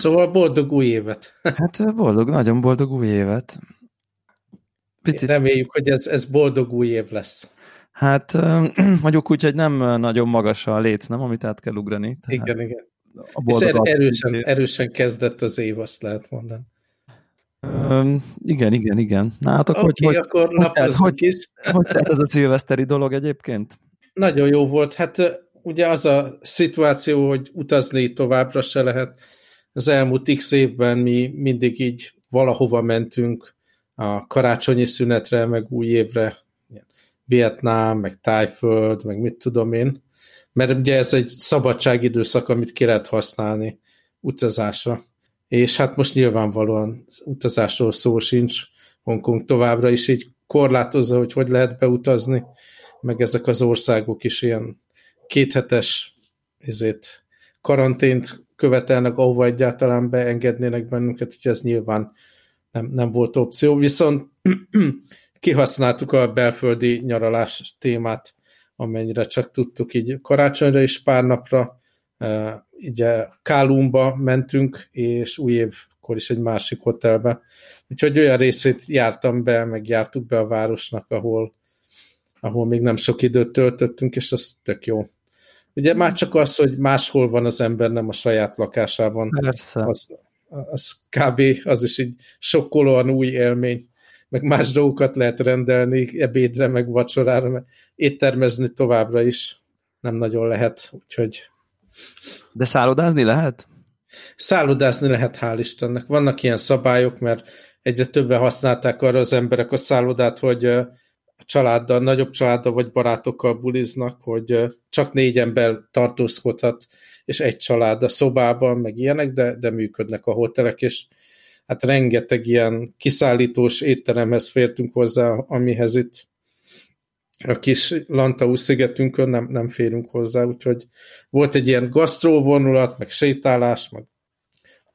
Szóval boldog új évet! Hát boldog, nagyon boldog új évet. Picit... Reméljük, hogy ez, ez boldog új év lesz. Hát mondjuk úgy, hogy nem nagyon magas a léc, nem, amit át kell ugrani. Tehát igen, igen. A És er, erősen, erősen kezdett az év, azt lehet mondani. Um, igen, igen, igen. Na hát akkor, okay, hogy, akkor hogy, hogy, is. hogy ez a szilveszteri dolog egyébként? Nagyon jó volt. Hát ugye az a szituáció, hogy utazni továbbra se lehet. Az elmúlt x évben mi mindig így valahova mentünk a karácsonyi szünetre, meg új évre, Vietnám, meg Tájföld, meg mit tudom én, mert ugye ez egy szabadságidőszak, amit ki lehet használni utazásra. És hát most nyilvánvalóan utazásról szó sincs, Hongkong továbbra is így korlátozza, hogy hogy lehet beutazni, meg ezek az országok is ilyen kéthetes ezért, karantént követelnek, ahova egyáltalán beengednének bennünket, hogy ez nyilván nem, nem volt opció. Viszont kihasználtuk a belföldi nyaralás témát, amennyire csak tudtuk, így karácsonyra is pár napra, ugye Kálumba mentünk, és új évkor is egy másik hotelbe. Úgyhogy olyan részét jártam be, meg jártuk be a városnak, ahol, ahol még nem sok időt töltöttünk, és az tök jó. Ugye már csak az, hogy máshol van az ember, nem a saját lakásában. Persze. Az, az kb. az is egy sokkolóan új élmény meg más dolgokat lehet rendelni ebédre, meg vacsorára, mert éttermezni továbbra is nem nagyon lehet, úgyhogy... De szállodázni lehet? Szállodázni lehet, hál' Istennek. Vannak ilyen szabályok, mert egyre többen használták arra az emberek a szállodát, hogy családdal, nagyobb családdal vagy barátokkal buliznak, hogy csak négy ember tartózkodhat, és egy család a szobában, meg ilyenek, de, de működnek a hotelek, és hát rengeteg ilyen kiszállítós étteremhez fértünk hozzá, amihez itt a kis Lantaú szigetünkön nem, nem férünk hozzá, úgyhogy volt egy ilyen gasztróvonulat, meg sétálás, meg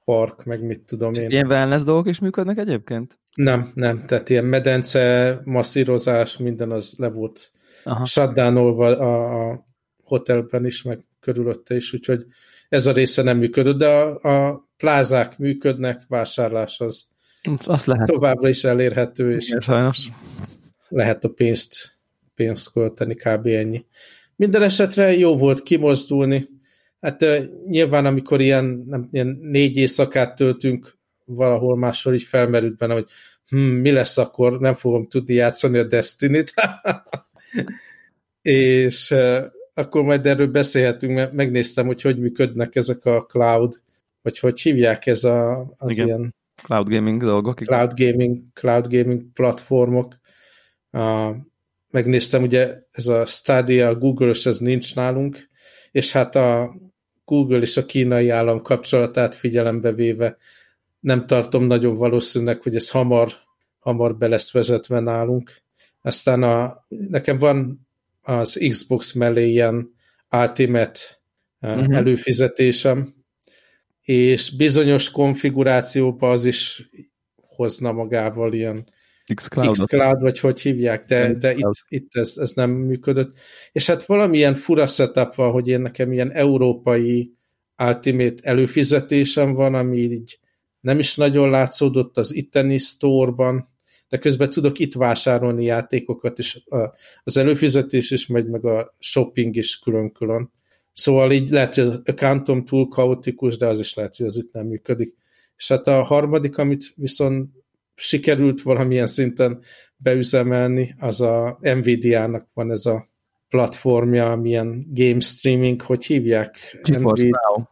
park, meg mit tudom én. Ilyen wellness dolgok is működnek egyébként? Nem, nem, tehát ilyen medence, masszírozás, minden az le volt shutdownolva a, a hotelben is, meg körülötte is, úgyhogy ez a része nem működött, de a, a plázák működnek, vásárlás az Azt lehet. továbbra is elérhető, és Igen, sajnos. lehet a pénzt, pénzt költeni, kb. ennyi. Minden esetre jó volt kimozdulni. Hát nyilván, amikor ilyen, nem, ilyen négy éjszakát töltünk valahol máshol, így felmerült benne, hogy hm, mi lesz akkor, nem fogom tudni játszani a Destiny-t. és uh, akkor majd erről beszélhetünk, mert megnéztem, hogy hogy működnek ezek a cloud vagy hogy hívják ez a, az Igen. ilyen cloud gaming dolgok. Cloud gaming, cloud gaming platformok. Uh, megnéztem, ugye ez a Stadia, a google és ez nincs nálunk, és hát a Google és a kínai állam kapcsolatát figyelembe véve nem tartom nagyon valószínűleg, hogy ez hamar, hamar be lesz vezetve nálunk. Aztán a, nekem van az Xbox mellé ilyen Ultimate uh-huh. előfizetésem, és bizonyos konfigurációban az is hozna magával ilyen Xcloud, Xcloud vagy hogy hívják, de, de itt, itt ez, ez nem működött. És hát valamilyen fura setup van, hogy én nekem ilyen európai Ultimate előfizetésem van, ami így nem is nagyon látszódott az itteni store-ban, de közben tudok itt vásárolni játékokat, és az előfizetés is megy, meg a shopping is külön-külön. Szóval így lehet, hogy az accountom túl kaotikus, de az is lehet, hogy az itt nem működik. És hát a harmadik, amit viszont sikerült valamilyen szinten beüzemelni, az a Nvidia-nak van ez a platformja, amilyen game streaming, hogy hívják? GeForce Nvidia. Now.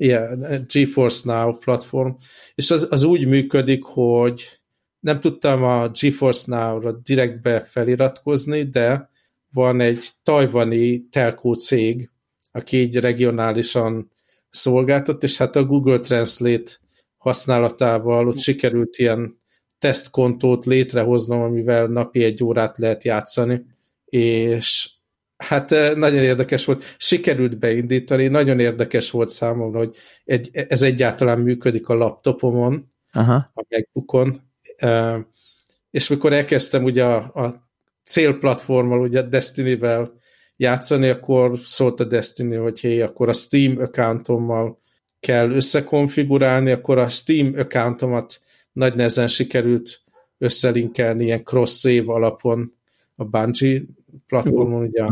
Yeah, GeForce Now platform. És az, az úgy működik, hogy nem tudtam a GeForce Now-ra direktbe feliratkozni, de van egy tajvani telkó cég, aki így regionálisan szolgáltat, és hát a Google Translate használatával ott sikerült ilyen tesztkontót létrehoznom, amivel napi egy órát lehet játszani, és hát eh, nagyon érdekes volt, sikerült beindítani, nagyon érdekes volt számomra, hogy egy, ez egyáltalán működik a laptopomon, Aha. a MacBookon, eh, és mikor elkezdtem ugye a, a célplatformmal, ugye a Destiny-vel játszani, akkor szólt a Destiny, hogy hé, akkor a Steam accountommal kell összekonfigurálni, akkor a Steam accountomat nagy nehezen sikerült összelinkelni ilyen cross-save alapon a Bungie platformon, ugye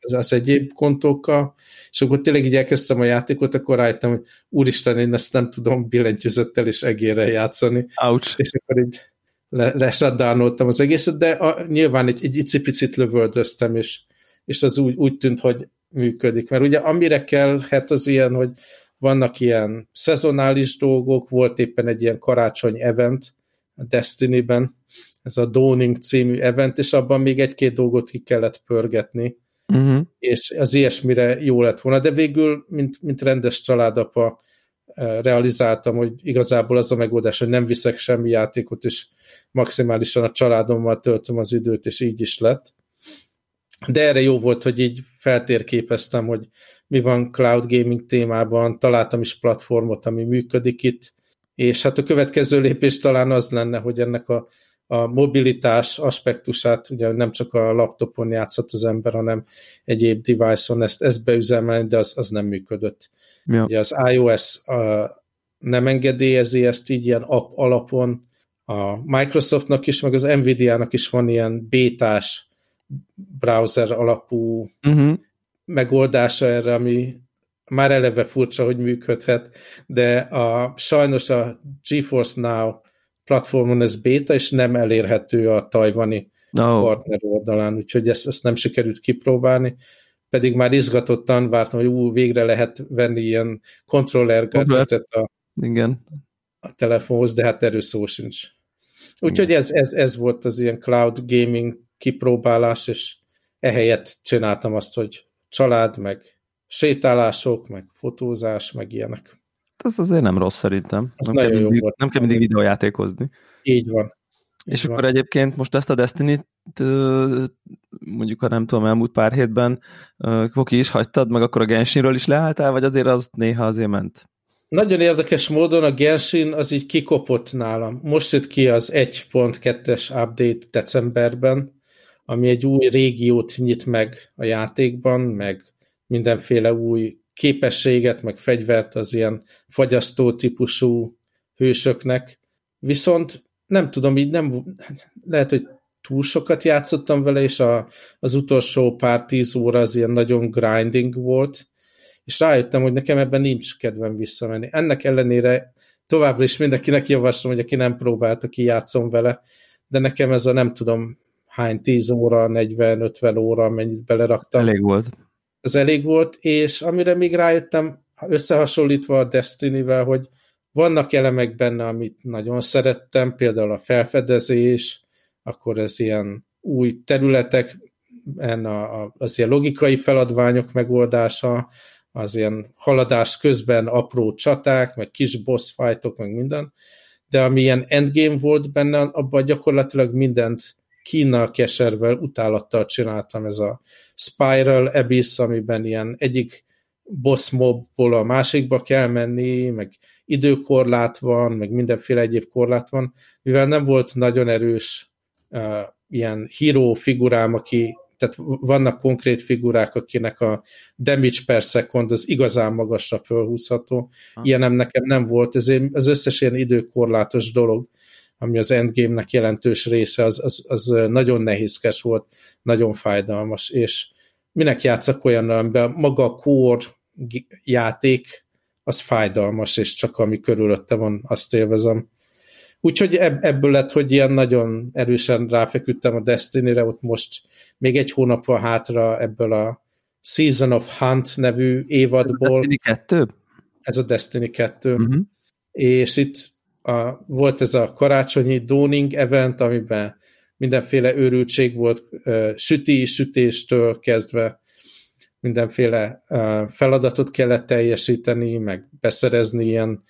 az, az egyéb kontókkal, és akkor tényleg így elkezdtem a játékot, akkor rájöttem, hogy úristen, én ezt nem tudom billentyűzettel és egérrel játszani. Ouch. És akkor így le, lesaddánoltam az egészet, de a, nyilván egy, egy icipicit lövöldöztem, és, és az úgy, úgy tűnt, hogy működik. Mert ugye amire kellhet az ilyen, hogy vannak ilyen szezonális dolgok, volt éppen egy ilyen karácsony event a Destiny-ben, ez a Dawning című event, és abban még egy-két dolgot ki kellett pörgetni, uh-huh. és az ilyesmire jó lett volna, de végül, mint, mint rendes családapa eh, realizáltam, hogy igazából az a megoldás, hogy nem viszek semmi játékot, és maximálisan a családommal töltöm az időt, és így is lett. De erre jó volt, hogy így feltérképeztem, hogy mi van cloud gaming témában, találtam is platformot, ami működik itt, és hát a következő lépés talán az lenne, hogy ennek a, a mobilitás aspektusát, ugye nem csak a laptopon játszott az ember, hanem egyéb device-on ezt, ezt beüzemelni, de az, az nem működött. Ja. Ugye az iOS a, nem engedélyezi ezt így ilyen app alapon, a Microsoftnak is, meg az Nvidia-nak is van ilyen bétás browser alapú uh-huh. megoldása erre, ami már eleve furcsa, hogy működhet, de a, sajnos a GeForce Now platformon ez béta, és nem elérhető a tajvani oh. partner oldalán, úgyhogy ezt, ezt nem sikerült kipróbálni, pedig már izgatottan vártam, hogy ú, végre lehet venni ilyen kontroller gadgetet a, Igen. a telefonhoz, de hát erről szó sincs. Úgyhogy ez, ez, ez volt az ilyen cloud gaming kipróbálás, és ehelyett csináltam azt, hogy család, meg sétálások, meg fotózás, meg ilyenek. Ez azért nem rossz szerintem. Ez nem nagyon kell jó mindig, volt. Nem kell mindig videójátékozni. Így van. És Így akkor van. egyébként most ezt a Destiny-t mondjuk, ha nem tudom, elmúlt pár hétben Koki is hagytad, meg akkor a Genshinről is leálltál, vagy azért az néha azért ment? Nagyon érdekes módon a Genshin az így kikopott nálam. Most jött ki az 1.2-es update decemberben, ami egy új régiót nyit meg a játékban, meg mindenféle új képességet, meg fegyvert az ilyen fagyasztó típusú hősöknek. Viszont nem tudom, így nem, lehet, hogy túl sokat játszottam vele, és a, az utolsó pár tíz óra az ilyen nagyon grinding volt, és rájöttem, hogy nekem ebben nincs kedvem visszamenni. Ennek ellenére továbbra is mindenkinek javaslom, hogy aki nem próbálta, ki játszom vele, de nekem ez a nem tudom hány, 10 óra, 40-50 óra, mennyit beleraktam. Elég volt. Ez elég volt, és amire még rájöttem, összehasonlítva a Destiny-vel, hogy vannak elemek benne, amit nagyon szerettem, például a felfedezés, akkor ez ilyen új területek, az ilyen logikai feladványok megoldása, az ilyen haladás közben apró csaták, meg kis boss fightok, meg minden, de ami ilyen endgame volt benne, abban gyakorlatilag mindent Kína keservel, utálattal csináltam, ez a Spiral Abyss, amiben ilyen egyik boss mobból a másikba kell menni, meg időkorlát van, meg mindenféle egyéb korlát van, mivel nem volt nagyon erős uh, ilyen híró figurám, aki tehát vannak konkrét figurák, akinek a damage per second az igazán magasra fölhúzható. Ilyenem nekem nem volt, ezért az összes ilyen időkorlátos dolog, ami az endgame-nek jelentős része, az, az, az nagyon nehézkes volt, nagyon fájdalmas, és minek játszak olyan, amiben maga a core játék, az fájdalmas, és csak ami körülötte van, azt élvezem. Úgyhogy ebből lett, hogy ilyen nagyon erősen ráfeküdtem a Destiny-re, ott most még egy hónap van hátra ebből a Season of Hunt nevű évadból. Ez a Destiny 2? Ez a Destiny 2. Uh-huh. És itt a, volt ez a karácsonyi Dawning event, amiben mindenféle őrültség volt, süti, sütéstől kezdve mindenféle feladatot kellett teljesíteni, meg beszerezni ilyen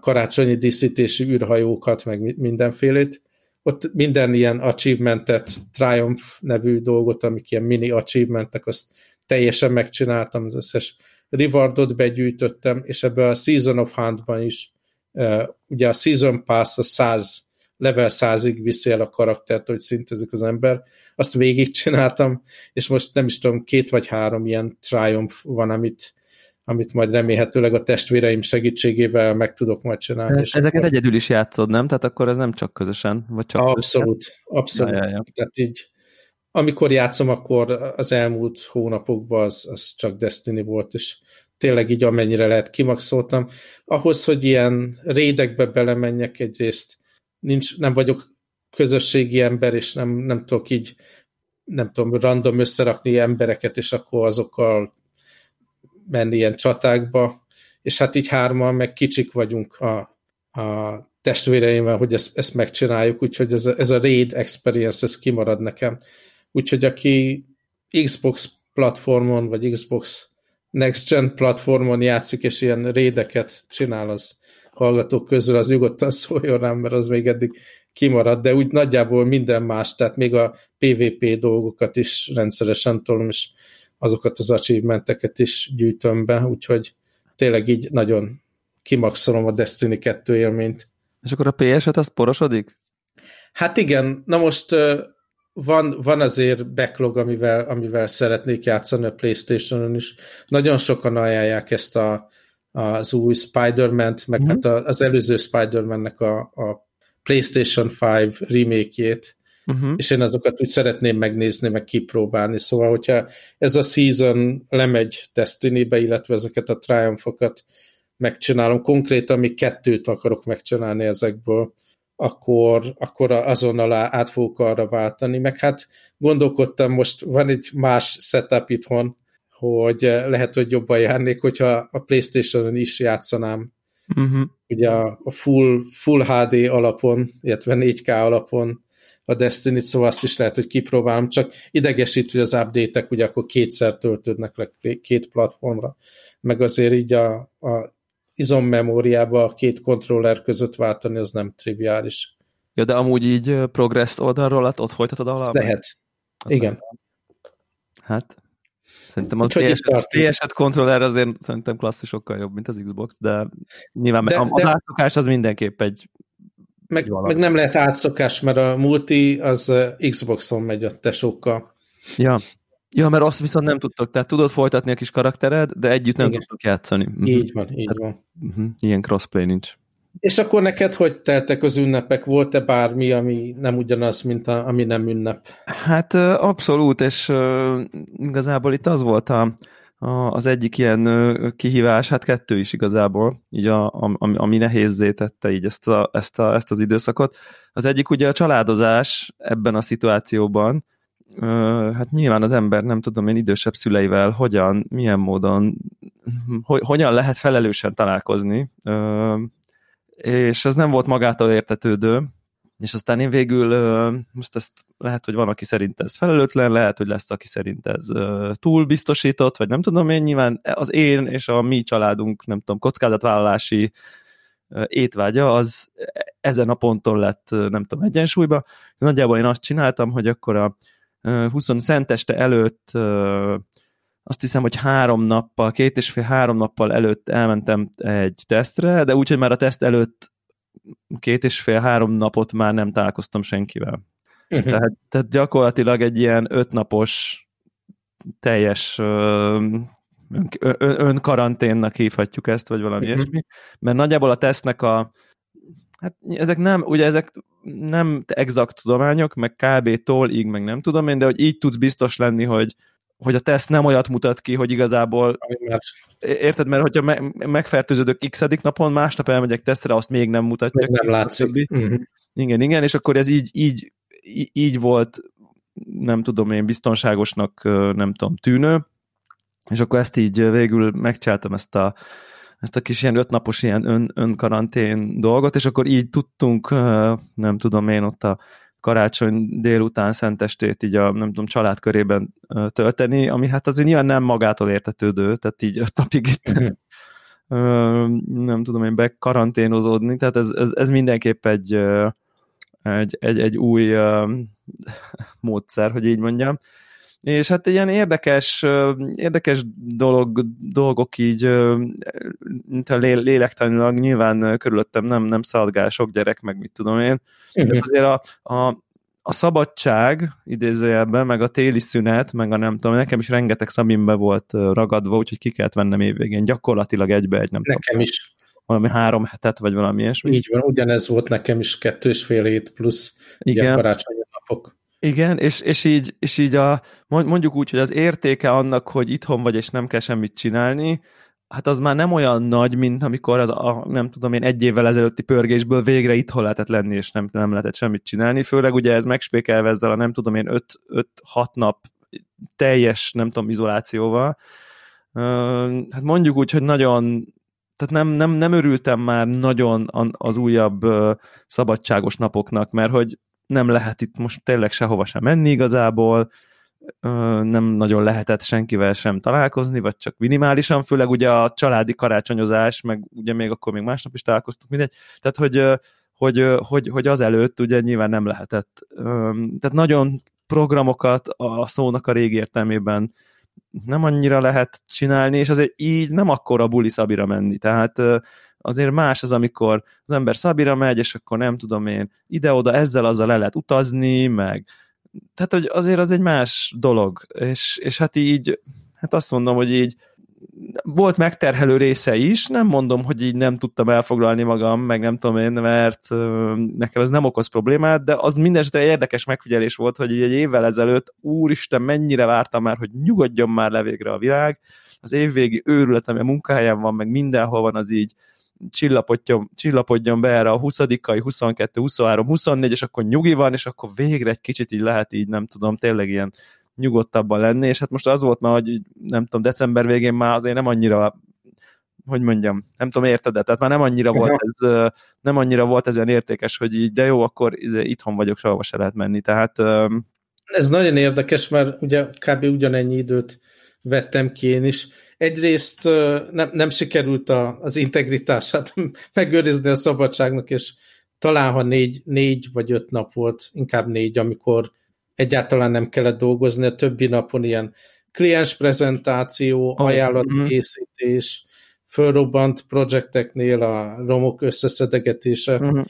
karácsonyi díszítési űrhajókat, meg mindenfélét. Ott minden ilyen achievementet, Triumph nevű dolgot, amik ilyen mini achievementek, azt teljesen megcsináltam, az összes rewardot begyűjtöttem, és ebben a Season of Hunt-ban is ugye a Season Pass a 100, level 100-ig viszi el a karaktert, hogy szintezik az ember. Azt végigcsináltam, és most nem is tudom, két vagy három ilyen Triumph van, amit amit majd remélhetőleg a testvéreim segítségével meg tudok majd csinálni. Ez, ezeket akkor... egyedül is játszod, nem? Tehát akkor ez nem csak közösen? Vagy csak abszolút, közösen? abszolút. Ja, ja, ja. Tehát így, amikor játszom, akkor az elmúlt hónapokban az, az csak Destiny volt, és tényleg így amennyire lehet kimaxoltam. Ahhoz, hogy ilyen rédekbe belemenjek egyrészt, nincs, nem vagyok közösségi ember, és nem, nem tudok így nem tudom, random összerakni embereket, és akkor azokkal menni ilyen csatákba, és hát így hárman meg kicsik vagyunk a, a testvéreimmel, hogy ezt, ezt megcsináljuk, úgyhogy ez a, ez a raid experience, ez kimarad nekem. Úgyhogy aki Xbox platformon, vagy Xbox Next Gen platformon játszik, és ilyen rédeket csinál az hallgatók közül, az nyugodtan szóljon rám, mert az még eddig kimarad, de úgy nagyjából minden más, tehát még a PvP dolgokat is rendszeresen tolom, és azokat az achievementeket is gyűjtöm be, úgyhogy tényleg így nagyon kimaxolom a Destiny 2 élményt. És akkor a PS-et az porosodik? Hát igen, na most van, van azért backlog, amivel, amivel szeretnék játszani a Playstation-on is. Nagyon sokan ajánlják ezt a, az új Spider-Man-t, meg mm-hmm. hát az előző Spider-Man-nek a, a PlayStation 5 remake-jét, uh-huh. és én azokat úgy szeretném megnézni, meg kipróbálni. Szóval, hogyha ez a season lemegy Destiny-be, illetve ezeket a triumphokat megcsinálom, konkrétan még kettőt akarok megcsinálni ezekből, akkor, akkor azonnal át fogok arra váltani. Meg hát gondolkodtam, most van egy más setup itthon, hogy lehet, hogy jobban járnék, hogyha a Playstation-on is játszanám uh-huh. ugye a, full, full HD alapon, illetve 4K alapon a Destiny-t, szóval azt is lehet, hogy kipróbálom, csak idegesít, hogy az update-ek ugye akkor kétszer töltődnek le két platformra, meg azért így a, a izommemóriába a két kontroller között váltani, az nem triviális. Ja, de amúgy így progress oldalról ott folytatod a alapban? Lehet. Igen. Hát, Szerintem a PS5 kontroller azért szerintem klasszisokkal jobb, mint az Xbox, de nyilván de, a, a de... átszokás az mindenképp egy meg, meg nem lehet átszokás, mert a multi az Xboxon megy a tesókkal. Ja. Ja, mert azt viszont nem tudtok, tehát tudod folytatni a kis karaktered, de együtt nem Igen. tudtok játszani. Így van, így van. Uh-huh. Ilyen crossplay nincs. És akkor neked hogy teltek az ünnepek? Volt-e bármi, ami nem ugyanaz, mint a, ami nem ünnep? Hát abszolút, és igazából itt az volt a, a, az egyik ilyen kihívás, hát kettő is igazából, így a, a, ami nehézzé tette így ezt, a, ezt, a, ezt az időszakot. Az egyik ugye a családozás ebben a szituációban, hát nyilván az ember, nem tudom én, idősebb szüleivel hogyan, milyen módon, hogy, hogyan lehet felelősen találkozni. És ez nem volt magától értetődő, és aztán én végül, most ezt lehet, hogy van, aki szerint ez felelőtlen, lehet, hogy lesz, aki szerint ez túl biztosított, vagy nem tudom én, nyilván az én és a mi családunk, nem tudom, kockázatvállalási étvágya, az ezen a ponton lett, nem tudom, egyensúlyba. Nagyjából én azt csináltam, hogy akkor a 20 szenteste előtt azt hiszem, hogy három nappal, két és fél három nappal előtt elmentem egy tesztre, de úgy, hogy már a teszt előtt két és fél három napot már nem találkoztam senkivel. Uh-huh. Tehát, tehát gyakorlatilag egy ilyen ötnapos teljes ön, önkaranténnak hívhatjuk ezt, vagy valami uh-huh. ilyesmi, mert nagyjából a tesznek a hát ezek nem, ugye ezek nem exakt tudományok, meg kb-tól így, meg nem tudom én, de hogy így tudsz biztos lenni, hogy hogy a teszt nem olyat mutat ki, hogy igazából érted, mert hogyha me- megfertőződök x napon, másnap elmegyek tesztre, azt még nem mutatja. Még nem látszik. Uh-huh. Igen, igen, és akkor ez így, így, így volt, nem tudom én, biztonságosnak, nem tudom, tűnő, és akkor ezt így végül megcsináltam ezt a, ezt a kis ilyen ötnapos ilyen ön, önkarantén dolgot, és akkor így tudtunk, nem tudom én, ott a karácsony délután szentestét így a, nem tudom, család körében tölteni, ami hát azért nyilván nem magától értetődő, tehát így öt napig itt nem tudom én bekaranténozódni, tehát ez, ez, ez mindenképp egy, egy, egy, egy új módszer, hogy így mondjam. És hát egy ilyen érdekes, érdekes dolog, dolgok így, mint a lélektanilag nyilván körülöttem nem, nem szaladgál sok gyerek, meg mit tudom én, de azért a, a, a szabadság idézőjelben, meg a téli szünet, meg a nem tudom, nekem is rengeteg szabimbe volt ragadva, úgyhogy ki kellett vennem évvégén, gyakorlatilag egybe egy, nem nekem tudom. is. Valami három hetet, vagy valami ilyesmi. Így van, ugyanez volt nekem is kettő és fél hét plusz Igen. karácsonyi napok. Igen, és, és, így, és így a, mondjuk úgy, hogy az értéke annak, hogy itthon vagy, és nem kell semmit csinálni, hát az már nem olyan nagy, mint amikor az a, nem tudom én, egy évvel ezelőtti pörgésből végre itthon lehetett lenni, és nem, nem lehetett semmit csinálni, főleg ugye ez megspékelve ezzel a nem tudom én 5-6 nap teljes, nem tudom, izolációval. Hát mondjuk úgy, hogy nagyon tehát nem, nem, nem örültem már nagyon az újabb szabadságos napoknak, mert hogy nem lehet itt most tényleg sehova sem menni igazából, nem nagyon lehetett senkivel sem találkozni, vagy csak minimálisan, főleg ugye a családi karácsonyozás, meg ugye még akkor még másnap is találkoztunk, mindegy. Tehát, hogy, hogy, hogy, hogy az előtt ugye nyilván nem lehetett. Tehát nagyon programokat a szónak a régi értelmében nem annyira lehet csinálni, és azért így nem akkor a buli szabira menni. Tehát azért más az, amikor az ember szabira megy, és akkor nem tudom én, ide-oda ezzel azzal le lehet utazni, meg tehát, hogy azért az egy más dolog, és, és hát így, hát azt mondom, hogy így volt megterhelő része is, nem mondom, hogy így nem tudtam elfoglalni magam, meg nem tudom én, mert nekem ez nem okoz problémát, de az mindenesetre érdekes megfigyelés volt, hogy így egy évvel ezelőtt, úristen, mennyire vártam már, hogy nyugodjon már le végre a világ, az évvégi őrület, ami a munkáján van, meg mindenhol van, az így csillapodjon, csillapodjon be erre a 20 22, 23, 24, és akkor nyugi van, és akkor végre egy kicsit így lehet így, nem tudom, tényleg ilyen nyugodtabban lenni, és hát most az volt már, hogy nem tudom, december végén már azért nem annyira hogy mondjam, nem tudom, érted, de tehát már nem annyira volt ez, nem annyira volt ez olyan értékes, hogy így, de jó, akkor izé, itthon vagyok, sehova se lehet menni, tehát... Ez nagyon érdekes, mert ugye kb. ugyanennyi időt vettem ki én is. Egyrészt nem, nem sikerült a, az integritását megőrizni a szabadságnak, és talán ha négy, négy vagy öt nap volt, inkább négy, amikor egyáltalán nem kellett dolgozni, a többi napon ilyen kliens prezentáció, ajánlatkészítés, fölrobbant projekteknél a romok összeszedegetése, uh-huh.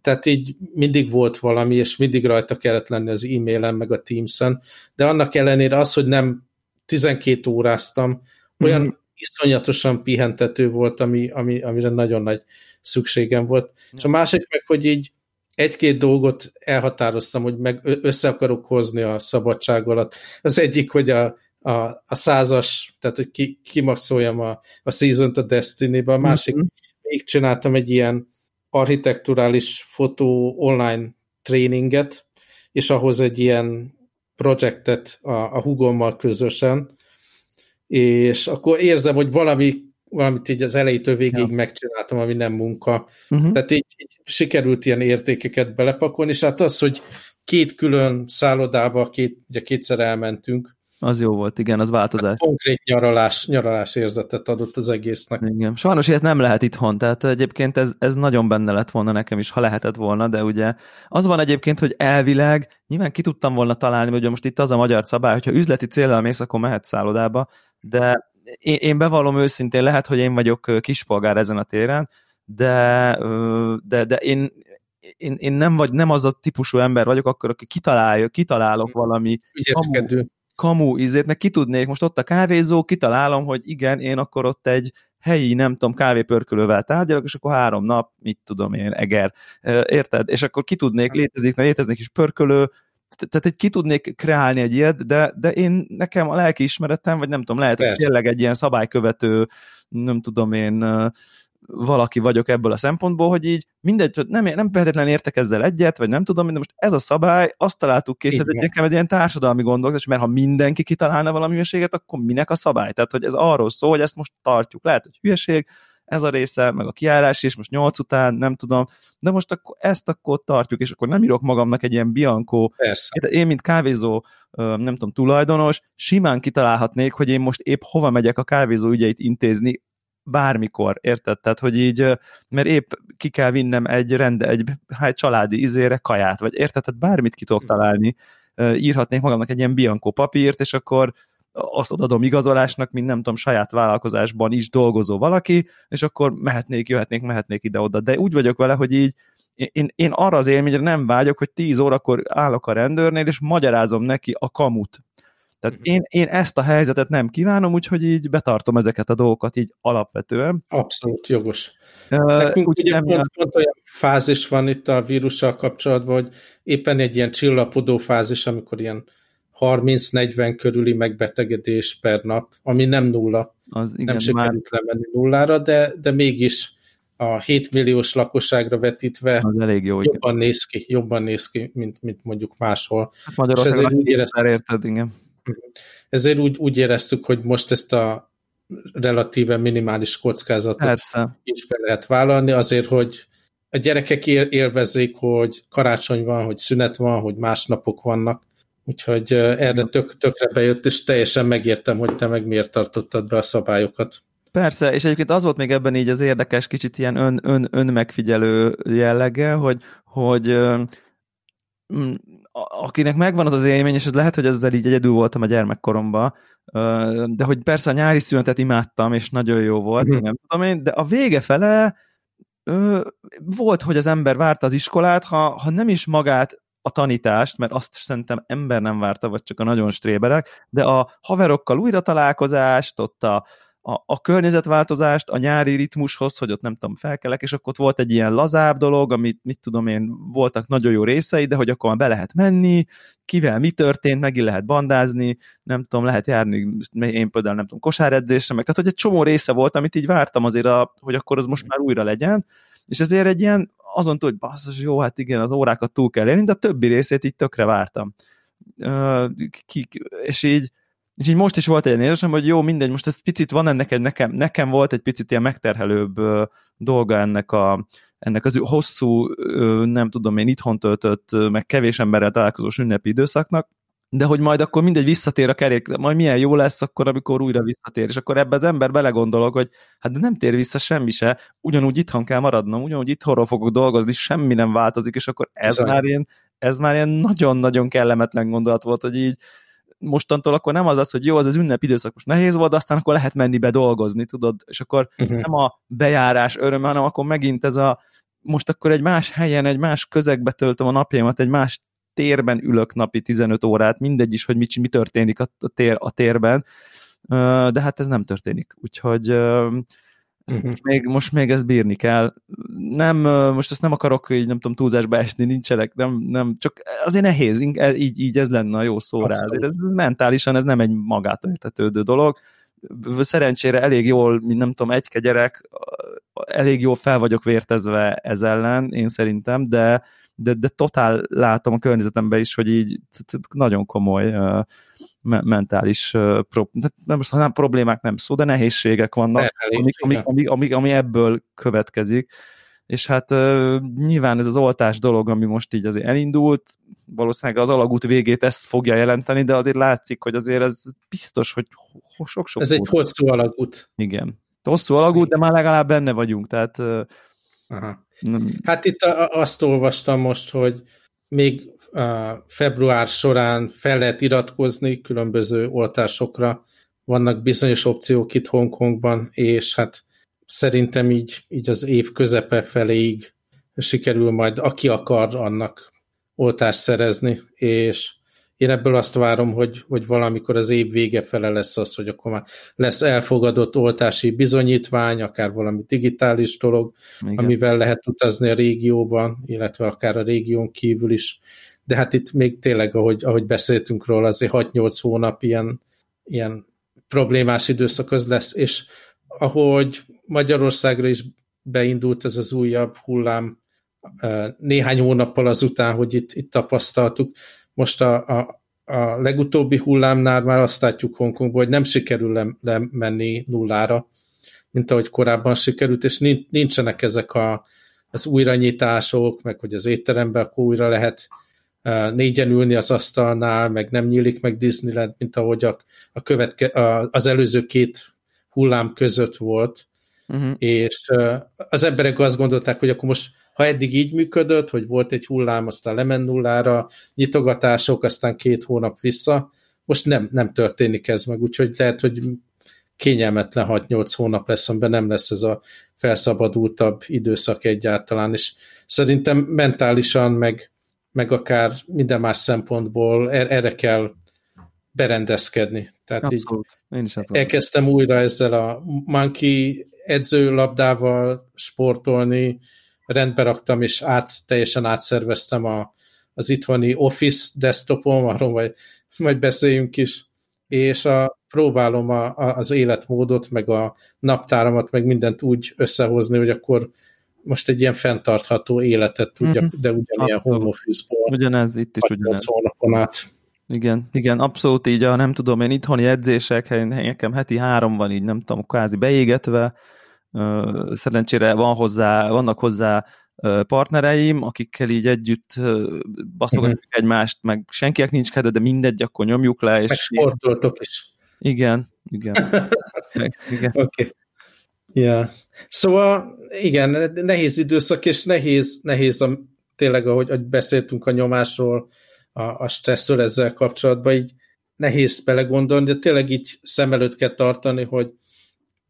tehát így mindig volt valami, és mindig rajta kellett lenni az e-mailen, meg a Teams-en, de annak ellenére az, hogy nem 12 óráztam, olyan mm. iszonyatosan pihentető volt, ami, ami, amire nagyon nagy szükségem volt. Ja. És a másik meg, hogy így egy-két dolgot elhatároztam, hogy meg össze akarok hozni a szabadság alatt. Az egyik, hogy a, a, a százas, tehát hogy ki, kimaxoljam a, a season a Destiny-be, a másik, mm-hmm. még csináltam egy ilyen architekturális fotó online tréninget, és ahhoz egy ilyen projektet a, a hugommal közösen, és akkor érzem, hogy valami, valamit így az elejétől végig ja. megcsináltam, ami nem munka. Uh-huh. Tehát így, így sikerült ilyen értékeket belepakolni, és hát az, hogy két külön szállodába, két, ugye kétszer elmentünk, az jó volt, igen, az változás. Hát konkrét nyaralás, nyaralás érzetet adott az egésznek. Igen. Sajnos ilyet nem lehet itthon, tehát egyébként ez, ez nagyon benne lett volna nekem is, ha lehetett volna, de ugye az van egyébként, hogy elvileg nyilván ki tudtam volna találni, hogy most itt az a magyar szabály, hogyha üzleti célral mész, akkor mehet szállodába, de én, én bevallom őszintén, lehet, hogy én vagyok kispolgár ezen a téren, de, de, de én, én, én nem, vagy, nem az a típusú ember vagyok, akkor aki kitalálja, kitalálok valami kamu, kamu ízét, meg ki tudnék, most ott a kávézó, kitalálom, hogy igen, én akkor ott egy helyi, nem tudom, kávépörkölővel tárgyalok, és akkor három nap, mit tudom én, eger, érted? És akkor ki tudnék, létezik, léteznek is pörkölő, tehát egy ki tudnék kreálni egy ilyet, de, de én nekem a lelki ismeretem, vagy nem tudom, lehet, Persze. hogy tényleg egy ilyen szabálykövető, nem tudom én, valaki vagyok ebből a szempontból, hogy így mindegy, nem, nem feltétlenül értek ezzel egyet, vagy nem tudom, de most ez a szabály, azt találtuk ki, és ez egy, nekem ez ilyen társadalmi gondolkodás, mert ha mindenki kitalálna valami hülyeséget, akkor minek a szabály? Tehát, hogy ez arról szól, hogy ezt most tartjuk. Lehet, hogy hülyeség, ez a része, meg a kiárás is, most nyolc után, nem tudom, de most akkor ezt akkor tartjuk, és akkor nem írok magamnak egy ilyen Bianco, Persze. én, mint kávézó, nem tudom, tulajdonos, simán kitalálhatnék, hogy én most épp hova megyek a kávézó ügyeit intézni, bármikor, érted? Tehát, hogy így, mert épp ki kell vinnem egy rende, egy, egy családi izére kaját, vagy érted? Tehát bármit ki tudok hm. találni, írhatnék magamnak egy ilyen Bianco papírt, és akkor azt odadom igazolásnak, mint nem tudom, saját vállalkozásban is dolgozó valaki, és akkor mehetnék, jöhetnék, mehetnék ide-oda. De úgy vagyok vele, hogy így én, én arra az élményre nem vágyok, hogy 10 órakor állok a rendőrnél, és magyarázom neki a kamut. Tehát uh-huh. én, én ezt a helyzetet nem kívánom, úgyhogy így betartom ezeket a dolgokat így alapvetően. Abszolút jogos. Nekünk uh, ugye nem pont, pont olyan fázis van itt a vírussal kapcsolatban, hogy éppen egy ilyen csillapodó fázis, amikor ilyen 30-40 körüli megbetegedés per nap, ami nem nulla. Az igen, nem sikerült már... lemenni nullára, de, de mégis a 7 milliós lakosságra vetítve az elég jó, jobban igen. néz ki, jobban néz ki, mint, mint mondjuk máshol. Hát Magyarországon úgy éreztük, érted, igen. Ezért úgy, úgy éreztük, hogy most ezt a relatíve minimális kockázatot Persze. is be lehet vállalni, azért, hogy a gyerekek élvezzék, hogy karácsony van, hogy szünet van, hogy más napok vannak, úgyhogy erre tök, tökre bejött, és teljesen megértem, hogy te meg miért tartottad be a szabályokat. Persze, és egyébként az volt még ebben így az érdekes, kicsit ilyen ön, ön, önmegfigyelő jellege, hogy, hogy akinek megvan az az élmény, és ez lehet, hogy ezzel így egyedül voltam a gyermekkoromban, de hogy persze a nyári szünetet imádtam, és nagyon jó volt, mm. nem tudom én, de a vége fele volt, hogy az ember várta az iskolát, ha, ha nem is magát a tanítást, mert azt szerintem ember nem várta, vagy csak a nagyon stréberek, de a haverokkal újra találkozást, ott a, a, a környezetváltozást a nyári ritmushoz, hogy ott nem tudom, felkelek, és akkor ott volt egy ilyen lazább dolog, amit mit tudom én, voltak nagyon jó részei, de hogy akkor be lehet menni, kivel mi történt, megint lehet bandázni, nem tudom, lehet járni, én például nem tudom, kosáredzésre, meg tehát hogy egy csomó része volt, amit így vártam azért, a, hogy akkor az most már újra legyen, és ezért egy ilyen, azon túl, hogy basszus, jó, hát igen, az órákat túl kell élni, de a többi részét így tökre vártam. Ki, és így és így most is volt egy érzésem, hogy jó, mindegy, most ez picit van ennek egy, nekem, nekem volt egy picit ilyen megterhelőbb dolga ennek a, ennek az hosszú, nem tudom én, itthon töltött, meg kevés emberrel találkozós ünnepi időszaknak, de hogy majd akkor mindegy visszatér a kerék, majd milyen jó lesz akkor, amikor újra visszatér, és akkor ebbe az ember belegondolok, hogy hát de nem tér vissza semmi se, ugyanúgy itthon kell maradnom, ugyanúgy itthonról fogok dolgozni, semmi nem változik, és akkor ez Bizony. már ilyen, ez már ilyen nagyon-nagyon kellemetlen gondolat volt, hogy így mostantól akkor nem az az, hogy jó, az az ünnep időszak most nehéz volt, aztán akkor lehet menni be dolgozni, tudod, és akkor uh-huh. nem a bejárás öröm, hanem akkor megint ez a most akkor egy más helyen, egy más közegbe töltöm a napjaimat, egy más térben ülök napi 15 órát, mindegy is, hogy mi, mi történik a, tér, a térben, de hát ez nem történik. Úgyhogy Uh-huh. Most, még, most még ezt bírni kell. Nem, most ezt nem akarok így, nem tudom, túlzásba esni, nincsenek, nem, nem, csak azért nehéz, így, így ez lenne a jó szó rá. Ez, ez, mentálisan ez nem egy magától értetődő dolog. Szerencsére elég jól, mint nem tudom, egy gyerek, elég jól fel vagyok vértezve ez ellen, én szerintem, de, de, de totál látom a környezetemben is, hogy így nagyon komoly mentális pro, nem most nem problémák nem szó, de nehézségek vannak, amik, amik, amik, amik, ami ebből következik. És hát uh, nyilván ez az oltás dolog, ami most így azért elindult, valószínűleg az alagút végét ezt fogja jelenteni, de azért látszik, hogy azért ez biztos, hogy sok-sok... Ez egy hosszú alagút. Igen. Hosszú alagút, de már legalább benne vagyunk, tehát... Uh, Aha. Nem... Hát itt a, azt olvastam most, hogy még február során fel lehet iratkozni különböző oltásokra, vannak bizonyos opciók itt Hongkongban, és hát szerintem így, így az év közepe feléig sikerül majd, aki akar, annak oltást szerezni, és én ebből azt várom, hogy, hogy valamikor az év vége fele lesz az, hogy akkor már lesz elfogadott oltási bizonyítvány, akár valami digitális dolog, Igen. amivel lehet utazni a régióban, illetve akár a régión kívül is de hát itt még tényleg, ahogy, ahogy beszéltünk róla, azért 6-8 hónap ilyen, ilyen problémás időszak az lesz, és ahogy Magyarországra is beindult ez az újabb hullám néhány hónappal azután, hogy itt, itt tapasztaltuk, most a, a, a legutóbbi hullámnál már azt látjuk Hongkongból, hogy nem sikerül lemenni nullára, mint ahogy korábban sikerült, és nincsenek ezek a, az újranyitások, meg hogy az étterembe akkor újra lehet négyen ülni az asztalnál, meg nem nyílik meg Disneyland, mint ahogy a, a követke, a, az előző két hullám között volt, uh-huh. és az emberek azt gondolták, hogy akkor most, ha eddig így működött, hogy volt egy hullám, aztán lemen nullára, nyitogatások, aztán két hónap vissza, most nem, nem történik ez meg, úgyhogy lehet, hogy kényelmetlen 6-8 hónap lesz, amiben nem lesz ez a felszabadultabb időszak egyáltalán, és szerintem mentálisan, meg, meg akár minden más szempontból er, erre kell berendezkedni. Tehát Abszolút. így Én is elkezdtem újra ezzel a Monkey edzőlabdával sportolni, rendbe raktam, és át, teljesen átszerveztem a, az itthoni Office desktopom, arról majd, majd beszéljünk is, és a, próbálom a, a, az életmódot, meg a naptáramat, meg mindent úgy összehozni, hogy akkor most egy ilyen fenntartható életet tudjak, uh-huh. de ugyanilyen home office-ból. Ugyanez, itt is ugyanez. át. Igen, igen, abszolút így a nem tudom, én itthoni edzések, nekem heti három van így, nem tudom, kvázi beégetve, szerencsére van hozzá, vannak hozzá partnereim, akikkel így együtt baszogatjuk uh-huh. egymást, meg senkinek nincs kedve, de mindegy, akkor nyomjuk le. És meg sportoltok is. Igen, igen. igen. Oké. Okay. Yeah. Szóval igen, nehéz időszak, és nehéz, nehéz a, tényleg, ahogy, beszéltünk a nyomásról, a, a stresszről ezzel kapcsolatban, így nehéz belegondolni, de tényleg így szem előtt kell tartani, hogy,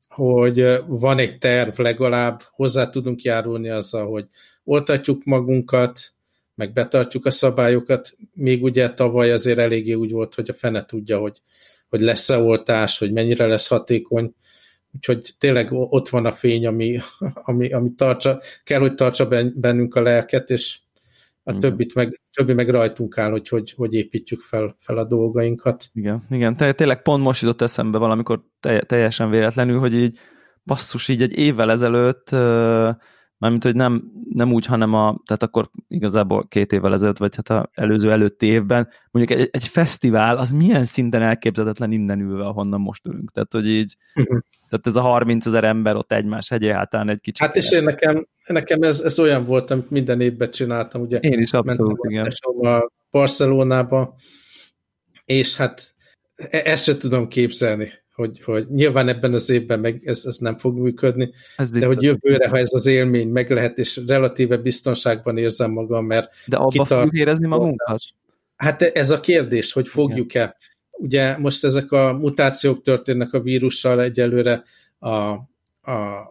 hogy van egy terv legalább, hozzá tudunk járulni azzal, hogy oltatjuk magunkat, meg betartjuk a szabályokat. Még ugye tavaly azért eléggé úgy volt, hogy a fene tudja, hogy, hogy lesz-e oltás, hogy mennyire lesz hatékony. Úgyhogy tényleg ott van a fény, ami, ami, ami tartsa, kell, hogy tartsa bennünk a lelket, és a többit meg, többi meg rajtunk áll, hogy, hogy hogy építjük fel, fel a dolgainkat. Igen, igen. Te, tényleg pont most jutott eszembe valamikor teljesen véletlenül, hogy így basszus, így egy évvel ezelőtt mármint, hogy nem, nem úgy, hanem a, tehát akkor igazából két évvel ezelőtt, vagy hát a előző előtti évben, mondjuk egy, egy fesztivál, az milyen szinten elképzelhetetlen innen ülve, ahonnan most ülünk. Tehát, hogy így, uh-huh. tehát ez a 30 ezer ember ott egymás hegyé hátán egy kicsit. Hát és én nekem, nekem ez, ez olyan volt, amit minden évben csináltam, ugye. Én is abszolút, igen. A Barcelonába, és hát e-, ezt sem tudom képzelni hogy, hogy nyilván ebben az évben meg ez, ez nem fog működni, ez de hogy jövőre, ha ez az élmény meg lehet, és relatíve biztonságban érzem magam, mert De abba kitart... fogjuk érezni magunkat? Hát ez a kérdés, hogy fogjuk-e. Ugye most ezek a mutációk történnek a vírussal egyelőre, a, a